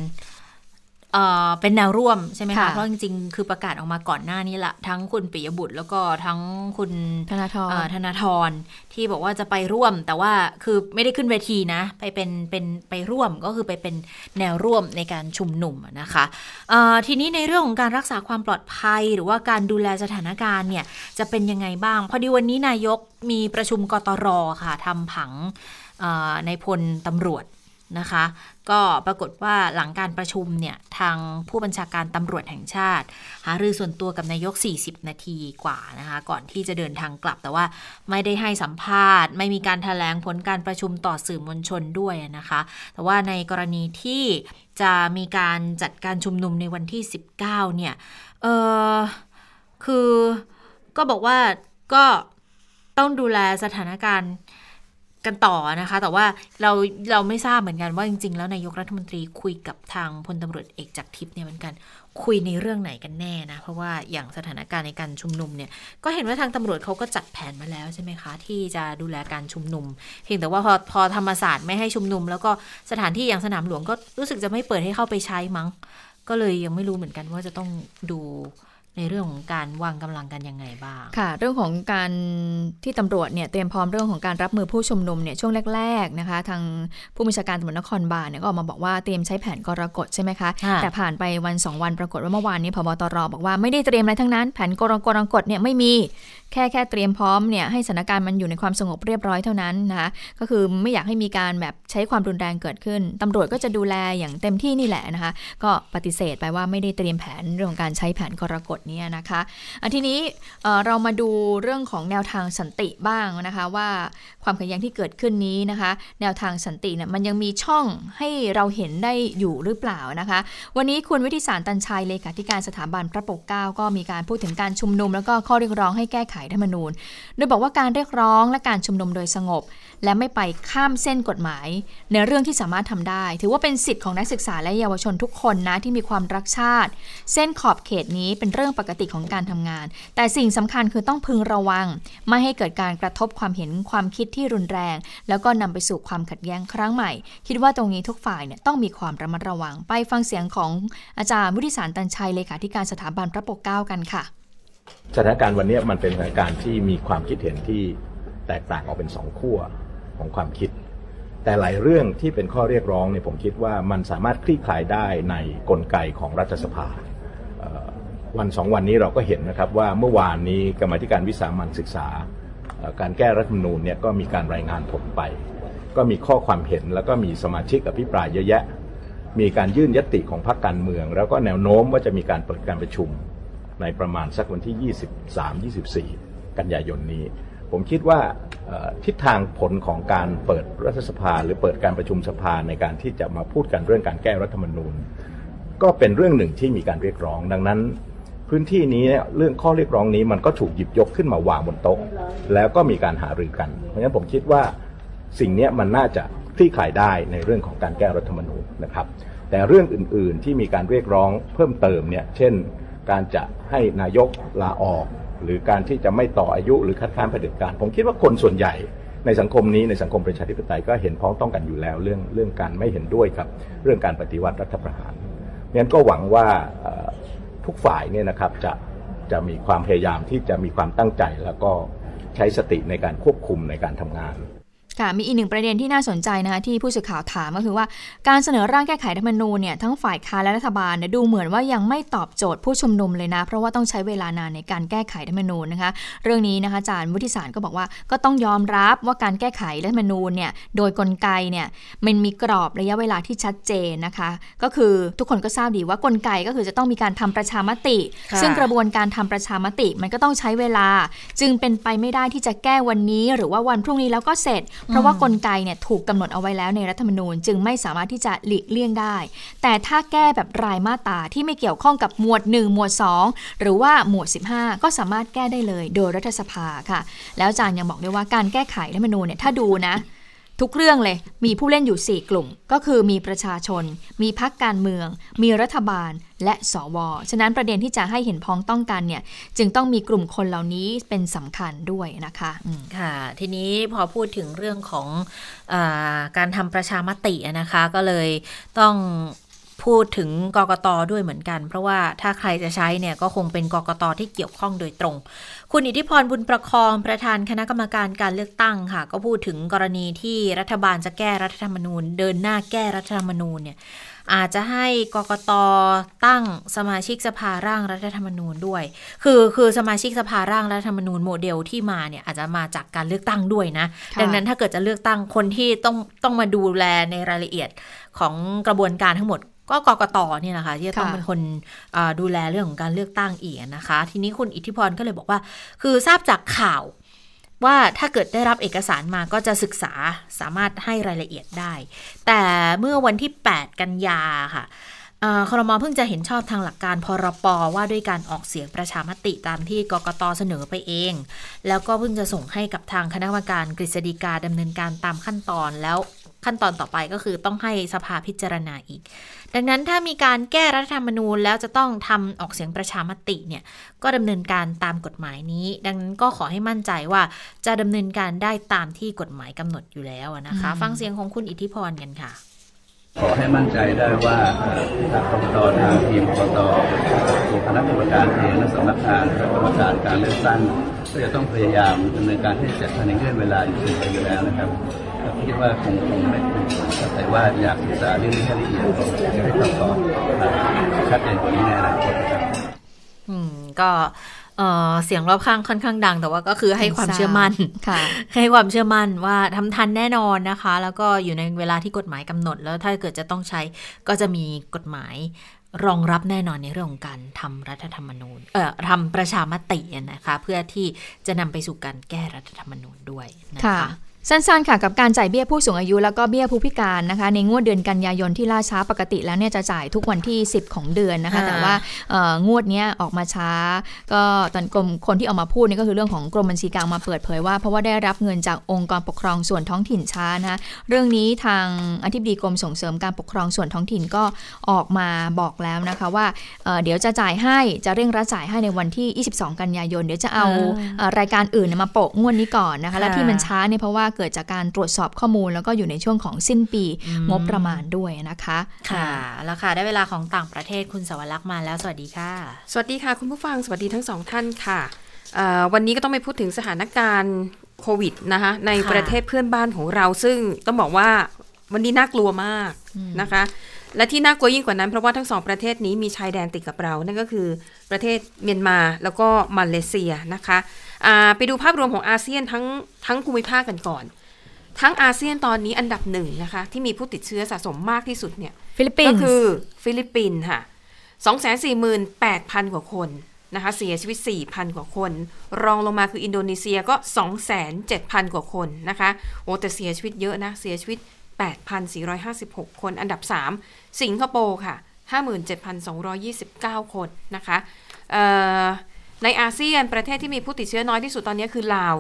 เอ่อเป็นแนวร่วมใช่ไหมคะค่ะเพราะจริงๆ คือประกาศออกมาก่อนหน้านี้ละทั้งคุณปิยบุตรแล้วก็ทั้งคุณธนาธรเอ่อธนาธรที่บอกว่าจะไปร่วม แต่ว่าคือไม่ได้ขึ้นเวทีนะ ไปเป็นเป็นไปร่วมก็คือไปเป็นแนวร่วมในการชุมนุมอะนะคะเอ่อทีนี้ในเรื่องของการรักษาความปลอดภัย หรือว่าการดูแลสถานการณ์เนี่ยจะเป็นยังไงบ้าง พอดีวันนี้นายกมีประชุมกตรค่ะทำผังเอ่อในพลตำรวจนะคะ ก็ปรากฏว่าหลังการประชุมเนี่ย ทางผู้บัญชาการตำรวจแห่งชาติ หารือส่วนตัวกับนายก 40 นาทีกว่านะคะ ก่อนที่จะเดินทางกลับ แต่ว่าไม่ได้ให้สัมภาษณ์ ไม่มีการถแถลงผลการประชุมต่อสื่อมวลชนด้วยนะคะ แต่ว่าในกรณีที่จะมีการจัดการชุมนุมในวันที่ 19 เนี่ย เออคือก็บอกว่าก็ต้องดูแลสถานการณ์ กันต่อนะคะ แต่ว่าเราเราไม่ทราบเหมือนกันว่าจริง ๆ แล้วนายกรัฐมนตรีคุยกับทางพลตำรวจเอกจากทิพย์เนี่ยเหมือนกัน คุยในเรื่องไหนกันแน่นะเพราะว่าอย่างสถานการณ์ในการชุมนุมเนี่ยก็เห็นว่าทางตำรวจเขาก็จัดแผนมาแล้วใช่ไหมคะ ที่จะดูแลการชุมนุม เพียงแต่ว่าพอพอธรรมศาสตร์ไม่ให้ชุมนุม แล้วก็สถานที่อย่างสนามหลวงก็รู้สึกจะไม่เปิดให้เข้าไปใช้มั้ง ก็เลยยังไม่รู้เหมือนกันว่าจะต้องดู ในเรื่องของการวางกำลังกันยังไงบ้าง ค่ะ เรื่องของการที่ตำรวจเนี่ยเตรียมพร้อมเรื่องของการรับมือผู้ชุมนุมเนี่ยช่วงแรกๆนะคะ ทางผู้บัญชาการตำรวจนครบาลเนี่ยก็ออกมาบอกว่าเตรียมใช้แผนกรกฎใช่ไหมคะค่ะแต่ผ่านไปวัน 2 วันปรากฏว่าเมื่อวานนี้พบตรบอกว่าไม่ได้เตรียมอะไรทั้งนั้น แผนกรกฎเนี่ยไม่มีแค่แค่เตรียมพร้อมเนี่ยให้สถานการณ์มันอยู่ในความสงบเรียบร้อยเท่านั้นนะคะก็คือไม่อยากให้มีการแบบใช้ความรุนแรงเกิดขึ้นตำรวจก็จะดูแลอย่างเต็มที่นี่แหละนะคะ ก็ปฏิเสธไปว่าไม่ได้เตรียมแผนเรื่องของการใช้แผนกรกฎเนี่ยนะคะอันทีนี้เออเรามาดูเรื่องของแนวทางสันติบ้างนะคะว่าความขัดแย้งที่เกิดขึ้นนี้นะคะ แนวทางสันติเนี่ยมันยังมีช่องให้เราเห็นได้อยู่หรือเปล่านะคะ วันนี้คุณวิทิสารตันชัยเลขาธิการสถาบันพระปกเกล้าก็มีการพูดถึงการชุมนุม แล้วก็ข้อเรียกร้องให้แก้ไขรัฐธรรมนูญ โดยบอกว่าการเรียกร้องและการชุมนุมโดยสงบ และไม่ไปข้ามเส้นกฎหมาย ในเรื่องที่สามารถทำได้ ถือว่าเป็นสิทธิ์ของนักศึกษาและเยาวชนทุกคนนะที่มีความรักชาติ เส้นขอบเขตนี้เป็นเรื่องปกติของการทำงาน แต่สิ่งสำคัญคือต้องพึงระวัง ไม่ให้เกิดการกระทบความเห็นความคิดที่รุนแรง แล้วก็นำไปสู่ความขัดแย้งครั้งใหม่ คิดว่าตรงนี้ทุกฝ่ายเนี่ยต้องมีความระมัดระวัง ไปฟังเสียงของอาจารย์วุฒิสารตันชัยเลขาธิการสถาบันพระปกเกล้ากันค่ะ สถานการณ์วันนี้มันเป็นสถานการณ์ที่มีความคิดเห็นที่แตกต่างออกเป็นสองขั้วของความคิด แต่หลายเรื่องที่เป็นข้อเรียกร้องเนี่ยผมคิดว่ามันสามารถคลี่คลายได้ในกลไกของรัฐสภาวันสองวันนี้เราก็เห็นนะครับว่าเมื่อวานนี้กรรมธิการวิสามันศึกษา การแก้รัฐธรรมนูญเนี่ยก็มีการรายงานผลไป ก็มีข้อความเห็นแล้วก็มีสมาชิกอภิปรายเยอะแยะ มีการยื่นยติของพรรคการเมือง แล้วก็แนวโน้มว่าจะมีการเปิดการประชุม ในประมาณสักวันที่ 23 24 กันยายนนี้ ผมคิดว่าทิศทางผลของการเปิดรัฐสภา หรือเปิดการประชุมสภาในการที่จะมาพูดกันเรื่องการแก้รัฐธรรมนูญ ก็เป็นเรื่องหนึ่งที่มีการเรียกร้อง ดังนั้น พื้นที่นี้เรื่องข้อเรียกร้องนี้มันก็ถูกหยิบยกขึ้นมาวางบนโต๊ะ แล้วก็มีการหารือกัน เพราะฉะนั้นผมคิดว่าสิ่งนี้มันน่าจะคลี่คลายได้ในเรื่องของการแก้รัฐธรรมนูญนะครับ แต่เรื่องอื่นๆที่มีการเรียกร้องเพิ่มเติมเนี่ย เช่น การจะให้นายกลาออก หรือการที่จะไม่ต่ออายุหรือคัดค้านเผด็จการ ผมคิดว่าคนส่วนใหญ่ในสังคมนี้ในสังคมประชาธิปไตยก็เห็นพ้องต้องกันอยู่แล้วเรื่องเรื่องการไม่เห็นด้วยครับเรื่องการปฏิวัติรัฐประหารงั้นก็หวังว่าทุกฝ่ายเนี่ยนะครับจะจะมีความพยายามที่จะมีความตั้งใจแล้วก็ใช้สติในการควบคุมในการทำงาน ค่ะมีอีกหนึ่งประเด็นที่น่าสนใจนะคะที่ผู้สื่อข่าวถามก็คือว่าการเสนอร่างแก้ไขรัฐธรรมนูญเนี่ยทั้งฝ่ายค้านและรัฐบาลเนี่ยดูเหมือนว่ายังไม่ตอบโจทย์ผู้ชุมนุมเลยนะ เพราะว่าต้องใช้เวลานานในการแก้ไขรัฐธรรมนูญนะคะเรื่องนี้นะคะอาจารย์วุฒิสารก็บอกว่าก็ต้องยอมรับว่าการแก้ไขรัฐธรรมนูญเนี่ยโดยกลไกเนี่ยมันมีกรอบระยะเวลาที่ชัดเจนนะคะก็คือทุกคนก็ทราบดีว่ากลไกก็คือจะต้องมีการทำประชามติ ซึ่งกระบวนการทำประชามติมันก็ต้องใช้เวลา จึงเป็นไปไม่ได้ที่จะแก้วันนี้ หรือว่าวันพรุ่งนี้แล้วก็เสร็จเพราะว่ากลไกเนี่ยถูกกำหนดเอาไว้แล้วในรัฐธรรมนูญ จึงไม่สามารถที่จะหลีกเลี่ยงได้ แต่ถ้าแก้แบบรายมาตราที่ไม่เกี่ยวข้องกับหมวด 1 หมวด 2 หรือว่าหมวด 15 ก็สามารถแก้ได้เลยโดยรัฐสภาค่ะ แล้วอาจารย์ยังบอกด้วยว่าการแก้ไขรัฐธรรมนูญเนี่ยถ้าดูนะ ทุกเรื่องเลยมีผู้เล่นอยู่ 4 กลุ่ม ก็คือมีประชาชน มีพักการเมือง มีรัฐบาลและสว ฉะนั้นประเด็นที่จะให้เห็นพ้องต้องกันเนี่ยจึงต้องมีกลุ่มคนเหล่านี้เป็นสำคัญด้วยนะคะอืมค่ะ ทีนี้พอพูดถึงเรื่องของอาการทำประชามตินะคะ ก็เลยต้องพูดถึงกกตด้วยเหมือนกัน เพราะว่าถ้าใครจะใช้เนี่ยก็คงเป็นกกตที่เกี่ยวข้องโดยตรง คุณอิทธิพรบุญประคองประธานคณะกรรมการการเลือกตั้งค่ะ ก็พูดถึงกรณีที่รัฐบาลจะแก้รัฐธรรมนูญ เดินหน้าแก้รัฐธรรมนูญเนี่ยอาจจะให้กกตตั้งสมาชิกสภาร่างรัฐธรรมนูญด้วย คือคือสมาชิกสภาร่างรัฐธรรมนูญโมเดลที่มาเนี่ยอาจจะมาจากการเลือกตั้งด้วยนะค่ะดังนั้นถ้าเกิดจะเลือกตั้งคนที่ต้องต้องมาดูแลในรายละเอียดของกระบวนการทั้งหมด ก็กกตเนี่ยแหละค่ะที่จะต้องค่ะเป็นคนอ่าดูแลเรื่องของการเลือกตั้งอีกนะคะ ทีนี้คุณอิทธิพรก็เลยบอกว่า คือทราบจากข่าวว่าถ้าเกิดได้รับเอกสารมาก็จะศึกษาสามารถให้รายละเอียดได้ แต่เมื่อวันที่ 8 กันยาค่ะเอ่อครมเพิ่งจะเห็นชอบทางหลักการพรปว่าด้วยการออกเสียงประชามติตามที่กกตเสนอไปเอง แล้วก็เพิ่งจะส่งให้กับทางคณะกรรมการกฤษฎีกาดำเนินการตามขั้นตอนแล้ว ขั้นตอนต่อไปก็คือต้องให้สภาพิจารณาอีก ดังนั้นถ้ามีการแก้รัฐธรรมนูญแล้วจะต้องทำออกเสียงประชามติเนี่ยก็ดำเนินการตามกฎหมายนี้ ดังนั้นก็ขอให้มั่นใจว่าจะดำเนินการได้ตามที่กฎหมายกำหนดอยู่แล้วอะนะคะ ฟังเสียงของคุณอิทธิพรกันค่ะขอให้มั่นใจได้ว่าเอ่อทางกรกตทางทีมกรกตตัวคณะกรรมการเองและสำนักงานคณะกรรมการการเลือกตั้งก็จะต้องพยายามดำเนินการให้เสร็จภายในเงื่อนเวลาอยู่เสมออยู่แล้วนะครับก็ คิดว่าคงคงไม่คงแต่ว่าอยากศึกษาเรื่องนี้ให้ละเอียดจะได้คำตอบชัดเจนกว่านี้ในอนาคตนะครับอืมก็เอ่อเสียงรอบข้างค่อนข้างดัง แต่ว่าก็คือให้ความเชื่อมั่นค่ะให้ความเชื่อมั่นว่าทำทันแน่นอนนะคะ แล้วก็อยู่ในเวลาที่กฎหมายกำหนด แล้วถ้าเกิดจะต้องใช้ก็จะมีกฎหมายรองรับแน่นอนในเรื่องของการทำรัฐธรรมนูญ เอ่อทำประชามตินะคะ เพื่อที่จะนำไปสู่การแก้รัฐธรรมนูญด้วยนะค่ะคะ สั้นๆค่ะกับการจ่ายเบี้ยผู้สูงอายุแล้วก็เบี้ยผู้พิการนะคะในงวดเดือนกันยายนที่ล่าช้าปกติแล้วเนี่ยจะจ่ายทุกวันที่ 10 ของเดือนนะคะค่ะแต่ว่าเอ่องวดเนี้ยออกมาช้า ก็ตอนกรมคนที่ออกมาพูดนี่ก็คือเรื่องของกรมบัญชีกลางมาเปิดเผยว่า เพราะว่าได้รับเงินจากองค์กรปกครองส่วนท้องถิ่นช้านะคะเรื่องนี้ทางอธิบดีกรมส่งเสริมการปกครองส่วนท้องถิ่นก็ออกมาบอกแล้วนะคะว่าเอ่อเดี๋ยวจะจ่ายให้จะเร่งรัดจ่ายให้ในวันที่ 22 กันยายน เดี๋ยวจะเอาอ่าเอ่อรายการอื่นเนี่ยมาโปะงวดนี้ก่อนนะคะและค่ะที่มันช้าเนี่ยเพราะว่าเกิดจากการตรวจสอบข้อมูล แล้วก็อยู่ในช่วงของสิ้นปีอืมงบประมาณด้วยนะคะ ค่ะแล้วค่ะได้เวลาของต่างประเทศคุณสวรักษ์มาแล้วสวัสดีค่ะ สวัสดีค่ะ คุณผู้ฟังสวัสดีทั้งสองท่านค่ะเอ่อวันนี้ก็ต้องไปพูดถึงสถานการณ์โควิดนะคะในค่ะประเทศเพื่อนบ้านของเรา ซึ่งต้องบอกว่าวันนี้น่ากลัวมากอืมนะคะ และที่น่ากลัวยิ่งกว่านั้นเพราะว่าทั้งสองประเทศนี้มีชายแดนติดกับเรา นั่นก็คือประเทศเมียนมาแล้วก็มาเลเซียนะคะอ่า ไปดูภาพรวมของอาเซียนทั้งทั้งภูมิภาคกันก่อน ทั้งอาเซียนตอนนี้อันดับหนึ่งนะคะ ที่มีผู้ติดเชื้อสะสมมากที่สุดเนี่ยฟิลิปปินก็ส์คือฟิลิปปินส์ค่ะ248,000 กว่าคนนะคะเสียชีวิต 4,000 กว่าคน รองลงมาคืออินโดนีเซียก็ 207,000 กว่าคนนะคะโอ้แต่เสียชีวิตเยอะนะ เสียชีวิต 8,456 คน อันดับ 3 สิงคโปร์ค่ะ 57,229 คนนะคะเอ่อ ในอาเซียนประเทศที่มีผู้ติดเชื้อน้อยที่สุดตอนนี้คือลาว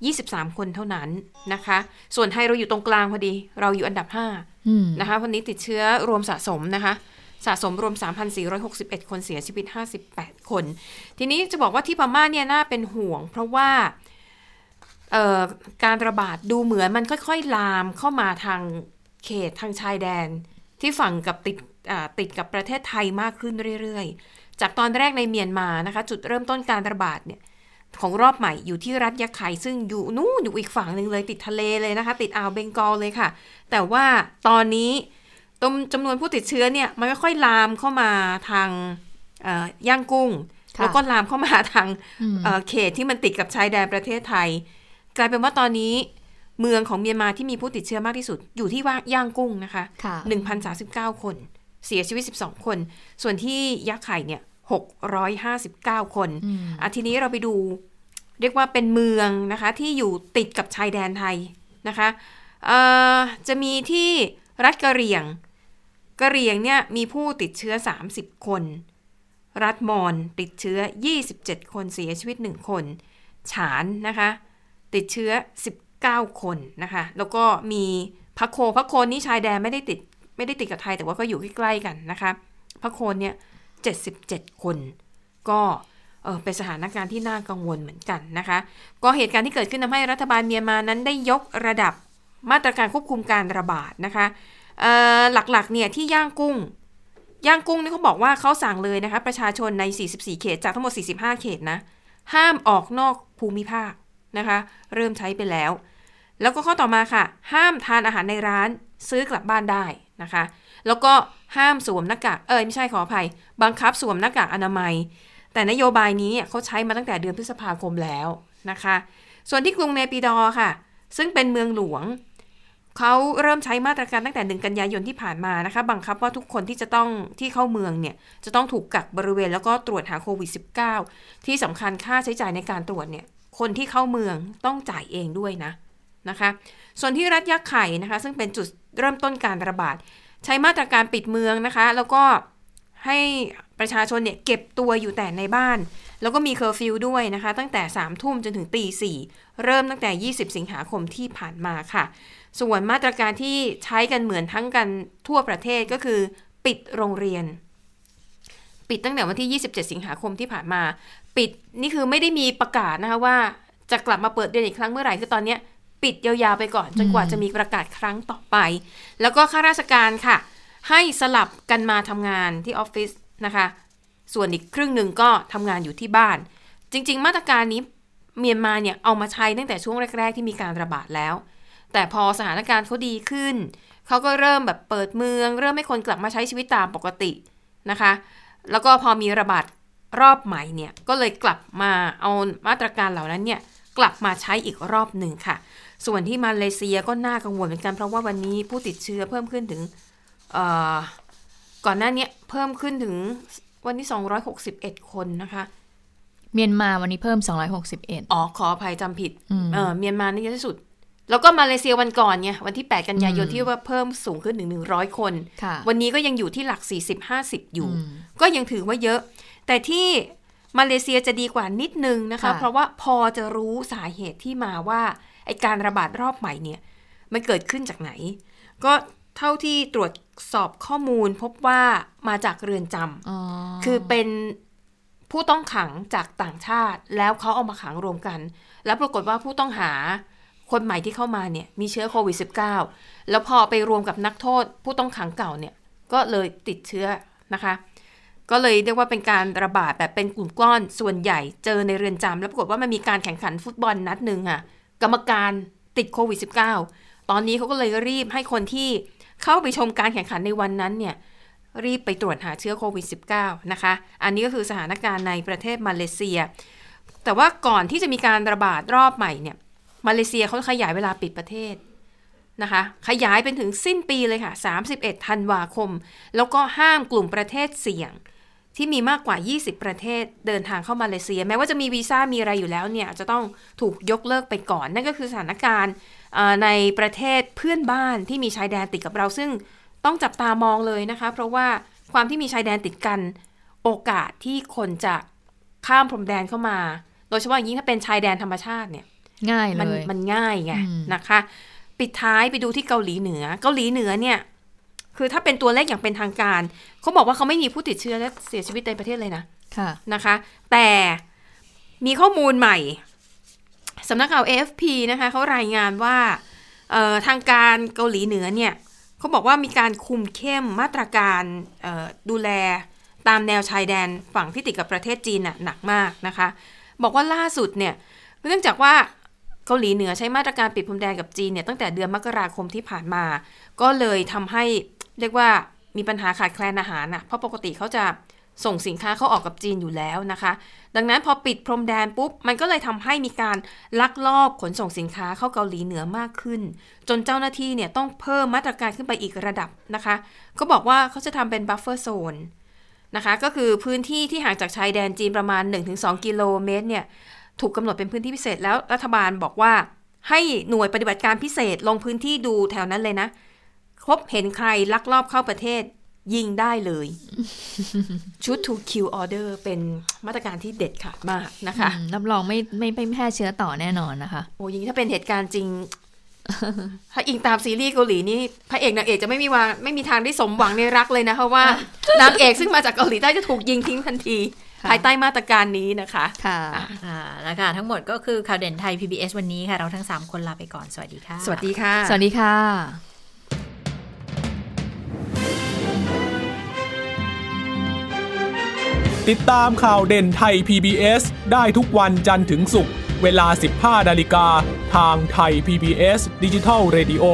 23 คนเท่านั้นนะคะ ส่วนไทยเราอยู่ตรงกลางพอดี เราอยู่อันดับ5อืมนะคะ วันนี้ติดเชื้อรวมสะสมนะคะ สะสมรวม 3,461 คนเสียชีวิต 58 คน ทีนี้จะบอกว่าที่พม่าเนี่ยน่าเป็นห่วง เพราะว่าเอ่อการระบาดดูเหมือนมันค่อยๆ ลามเข้ามาทางเขตทางชายแดน ที่ฝั่งกับติดอ่าติดกับประเทศไทยมากขึ้นเรื่อยๆ จากตอนแรกในเมียนมานะคะ จุดเริ่มต้นการระบาดเนี่ยของรอบใหม่อยู่ที่รัฐยะไข่ซึ่งอยู่นู่นอยู่อีกฝั่งหนึ่งเลยติดทะเลเลยนะคะ ติดอ่าวเบงกอลเลยค่ะ แต่ว่าตอนนี้ตมจำนวนผู้ติดเชื้อเนี่ยมันค่อยๆลามเข้ามาทางเอ่อย่างกุ้งค่ะแล้วก็ลามเข้ามาทางอืมเอ่อเขตที่มันติดกับชายแดนประเทศไทย กลายเป็นว่าตอนนี้เมืองของเมียนมาที่มีผู้ติดเชื้อมากที่สุดอยู่ที่ว่าย่างกุ้งนะคะค่ะ1,039 คน เสียชีวิต 12 คน ส่วนที่ยักษ์ไข่เนี่ย659 คนอืมอะทีนี้เราไปดู เรียกว่าเป็นเมืองนะคะที่อยู่ติดกับชายแดนไทยนะคะเอ่อจะมีที่รัฐกะเหรี่ยง กะเหรี่ยงเนี่ยมีผู้ติดเชื้อ 30 คน รัฐมอญติดเชื้อ 27 คนเสียชีวิต 1 คน ฉานนะคะติดเชื้อ 19 คนนะคะ แล้วก็มีพักโคพักโคนนี่ชายแดนไม่ได้ติด ไม่ได้ติดกับไทยแต่ว่าก็อยู่ใกล้ๆกันนะคะพักโคนเนี่ย77 คน ก็เออเป็นสถานการณ์ที่น่ากังวลเหมือนกันนะคะ ก็เหตุการณ์ที่เกิดขึ้นทำให้รัฐบาลเมียนมานั้นได้ยกระดับมาตรการควบคุมการระบาดนะคะหลักๆเนี่ยที่ย่างกุ้ง ย่างกุ้งนี่เขาบอกว่าเขาสั่งเลยนะคะ ประชาชนใน 44 เขตจากทั้งหมด 45 เขตนะ ห้ามออกนอกภูมิภาคนะคะ เริ่มใช้ไปแล้ว แล้วก็ข้อต่อมาค่ะ ห้ามทานอาหารในร้านซื้อกลับบ้านได้ นะคะ แล้วก็ห้ามสวมหน้ากาก เอยไม่ใช่ขออภัย บังคับสวมหน้ากากอนามัย แต่นโยบายนี้เขาใช้มาตั้งแต่เดือนพฤษภาคมแล้วนะคะ ส่วนที่กรุงเนปิดอค่ะ ซึ่งเป็นเมืองหลวง เขาเริ่มใช้มาตรการตั้งแต่หนึ่งกันยายนที่ผ่านมานะคะ บังคับว่าทุกคนที่จะต้องที่เข้าเมืองเนี่ยจะต้องถูกกักบริเวณแล้วก็ตรวจหาโควิด -19 ที่สำคัญค่าใช้จ่ายในการตรวจเนี่ยคนที่เข้าเมืองต้องจ่ายเองด้วยนะนะคะ ส่วนที่รัฐยักษ์ไข่นะคะ ซึ่งเป็นจุด เริ่มต้นการระบาด ใช้มาตรการปิดเมืองนะคะ แล้วก็ให้ประชาชนเนี่ยเก็บตัวอยู่แต่ในบ้าน แล้วก็มีเคอร์ฟิวด้วยนะคะ ตั้งแต่สามทุ่มจนถึงตีสี่เริ่มตั้งแต่ 20 สิงหาคมที่ผ่านมาค่ะ ส่วนมาตรการที่ใช้กันเหมือนทั้งกันทั่วประเทศก็คือ ปิดโรงเรียน ปิดตั้งแต่วันที่ 27 สิงหาคมที่ผ่านมา ปิดนี่คือไม่ได้มีประกาศนะคะว่าจะกลับมาเปิดเรียนอีกครั้งเมื่อไหร่คือตอนนี้ ปิดยาวๆไปก่อน จนกว่าจะมีประกาศครั้งต่อไป แล้วก็ข้าราชการค่ะ ให้สลับกันมาทำงานที่ออฟฟิศนะคะ ส่วนอีกครึ่งหนึ่งก็ทำงานอยู่ที่บ้าน จริง ๆ มาตรการนี้เมียนมาเนี่ยเอามาใช้ตั้งแต่ช่วงแรก ๆ ที่มีการระบาดแล้ว แต่พอสถานการณ์เขาดีขึ้น เขาก็เริ่มแบบเปิดเมือง เริ่มให้คนกลับมาใช้ชีวิตตามปกตินะคะ แล้วก็พอมีระบาดรอบใหม่เนี่ยก็เลยกลับมาเอามาตรการเหล่านั้นเนี่ยกลับมาใช้อีกรอบหนึ่งค่ะ ส่วนที่มาเลเซียก็น่ากังวลเหมือนกันเพราะว่าวันนี้ผู้ติดเชื้อเพิ่มขึ้นถึงเอ่อก่อนหน้าเนี้ยเพิ่มขึ้นถึงวันที่261 คนนะคะ เมียนมาวันนี้เพิ่ม 261 อ๋อ ขออภัยจำผิดอืมเออเมียนมานี่เยอะที่สุด แล้วก็มาเลเซียวันก่อนไงวันที่ 8 กันยายนอืมที่ว่าเพิ่มสูงขึ้นถึง 100 คนค่ะวันนี้ก็ยังอยู่ที่หลัก 40-50 อยู่อืมก็ยังถือว่าเยอะ แต่ที่มาเลเซียจะดีกว่านิดนึงนะคะค่ะเพราะว่าพอจะรู้สาเหตุที่มาว่า ไอการระบาดรอบใหม่เนี่ยมันเกิดขึ้นจากไหน ก็เท่าที่ตรวจสอบข้อมูลพบว่ามาจากเรือนจำอ๋อคือเป็นผู้ต้องขังจากต่างชาติ แล้วเขาเอามาขังรวมกัน แล้วปรากฏว่าผู้ต้องหาคนใหม่ที่เข้ามาเนี่ยมีเชื้อโควิด -19 แล้วพอไปรวมกับนักโทษ ผู้ต้องขังเก่าเนี่ยก็เลยติดเชื้อนะคะ ก็เลยเรียกว่าเป็นการระบาดแบบเป็นกลุ่มก้อนส่วนใหญ่เจอในเรือนจำแล้วปรากฏว่ามันมีการแข่งขันฟุตบอลนัดหนึ่งอะ กรรมการติดโควิด -19 ตอนนี้เขาก็เลยรีบให้คนที่เข้าไปชมการแข่งขันในวันนั้นเนี่ยรีบไปตรวจหาเชื้อโควิด -19 นะคะ อันนี้ก็คือสถานการณ์ในประเทศมาเลเซีย แต่ว่าก่อนที่จะมีการระบาดรอบใหม่เนี่ย มาเลเซียเขาขยายเวลาปิดประเทศนะคะ ขยายเป็นถึงสิ้นปีเลยค่ะ 31 ธันวาคม แล้วก็ห้ามกลุ่มประเทศเสี่ยง ที่มีมากกว่า 20 ประเทศเดินทางเข้ามาเลเซีย แม้ว่าจะมีวีซ่ามีอะไรอยู่แล้วเนี่ยจะต้องถูกยกเลิกไปก่อน นั่นก็คือสถานการณ์เอ่อในประเทศเพื่อนบ้านที่มีชายแดนติดกับเรา ซึ่งต้องจับตามองเลยนะคะ เพราะว่าความที่มีชายแดนติดกัน โอกาสที่คนจะข้ามพรมแดนเข้ามา โดยเฉพาะอย่างยิ่งถ้าเป็นชายแดนธรรมชาติเนี่ย ง่ายเลมันยมันง่ายไงอืมนะคะ ปิดท้ายไปดูที่เกาหลีเหนือ เกาหลีเหนือเนี่ย คือถ้าเป็นตัวเลขอย่างเป็นทางการ เขาบอกว่าเขาไม่มีผู้ติดเชื้อและเสียชีวิตในประเทศเลยนะค่ะนะคะ แต่มีข้อมูลใหม่สำนักข่าว AFP นะคะเขารายงานว่าเอ่อทางการเกาหลีเหนือเนี่ยเขาบอกว่ามีการคุมเข้มมาตรการเอ่อดูแลตามแนวชายแดนฝั่งที่ติดกับประเทศจีนน่ะหนักมากนะคะ บอกว่าล่าสุดเนี่ยเนื่องจากว่า เกาหลีเหนือใช้มาตรการปิดพรมแดนกับจีนเนี่ยตั้งแต่เดือนมกราคมที่ผ่านมา ก็เลยทำให้เรียกว่ามีปัญหาขาดแคลนอาหารน่ะเพราะปกติเขาจะส่งสินค้าเข้าออกกับจีนอยู่แล้วนะคะ ดังนั้นพอปิดพรมแดนปุ๊บ มันก็เลยทำให้มีการลักลอบขนส่งสินค้าเข้าเกาหลีเหนือมากขึ้น จนเจ้าหน้าที่เนี่ยต้องเพิ่มมาตรการขึ้นไปอีกระดับนะคะ ก็บอกว่าเขาจะทำเป็น buffer zone นะคะ ก็คือพื้นที่ที่ห่างจากชายแดนจีนประมาณ 1-2 กิโลเมตรเนี่ย ถูกกำหนดเป็นพื้นที่พิเศษแล้วรัฐบาลบอกว่า ให้หน่วยปฏิบัติการพิเศษลงพื้นที่ดูแถวนั้นเลยนะพบเห็นใครลักลอบเข้าประเทศ ยิงได้เลย ชุด to kill order เป็นมาตรการที่เด็ดขาดมากนะคะอืมรับรองไม่ไม่ไม่แพร่เชื้อต่อแน่นอนนะคะ โอ้ยิงถ้าเป็นเหตุการณ์จริง ถ้าอิงตามซีรีส์เกาหลีนี่พระเอกนางเอกจะไม่มีวางไม่มีทางได้สมหวังในรักเลยนะเพราะว่านางเอกซึ่งมาจากเกาหลีใต้จะถูกยิงทิ้งทันทีค่ะ ภายใต้มาตรการนี้นะคะค่ะค่ะแล้วค่ะ ทั้งหมดก็คือข่าวเด่นไทย PBS วันนี้ค่ะ เราทั้ง 3 คนลาไปก่อน สวัสดีค่ะ สวัสดีค่ะ สวัสดีค่ะ ติดตามข่าวเด่นไทย PBS ได้ทุกวันจันทร์ถึงศุกร์เวลา 15 นาฬิกา ทางไทย PBS ดิจิทัล Radio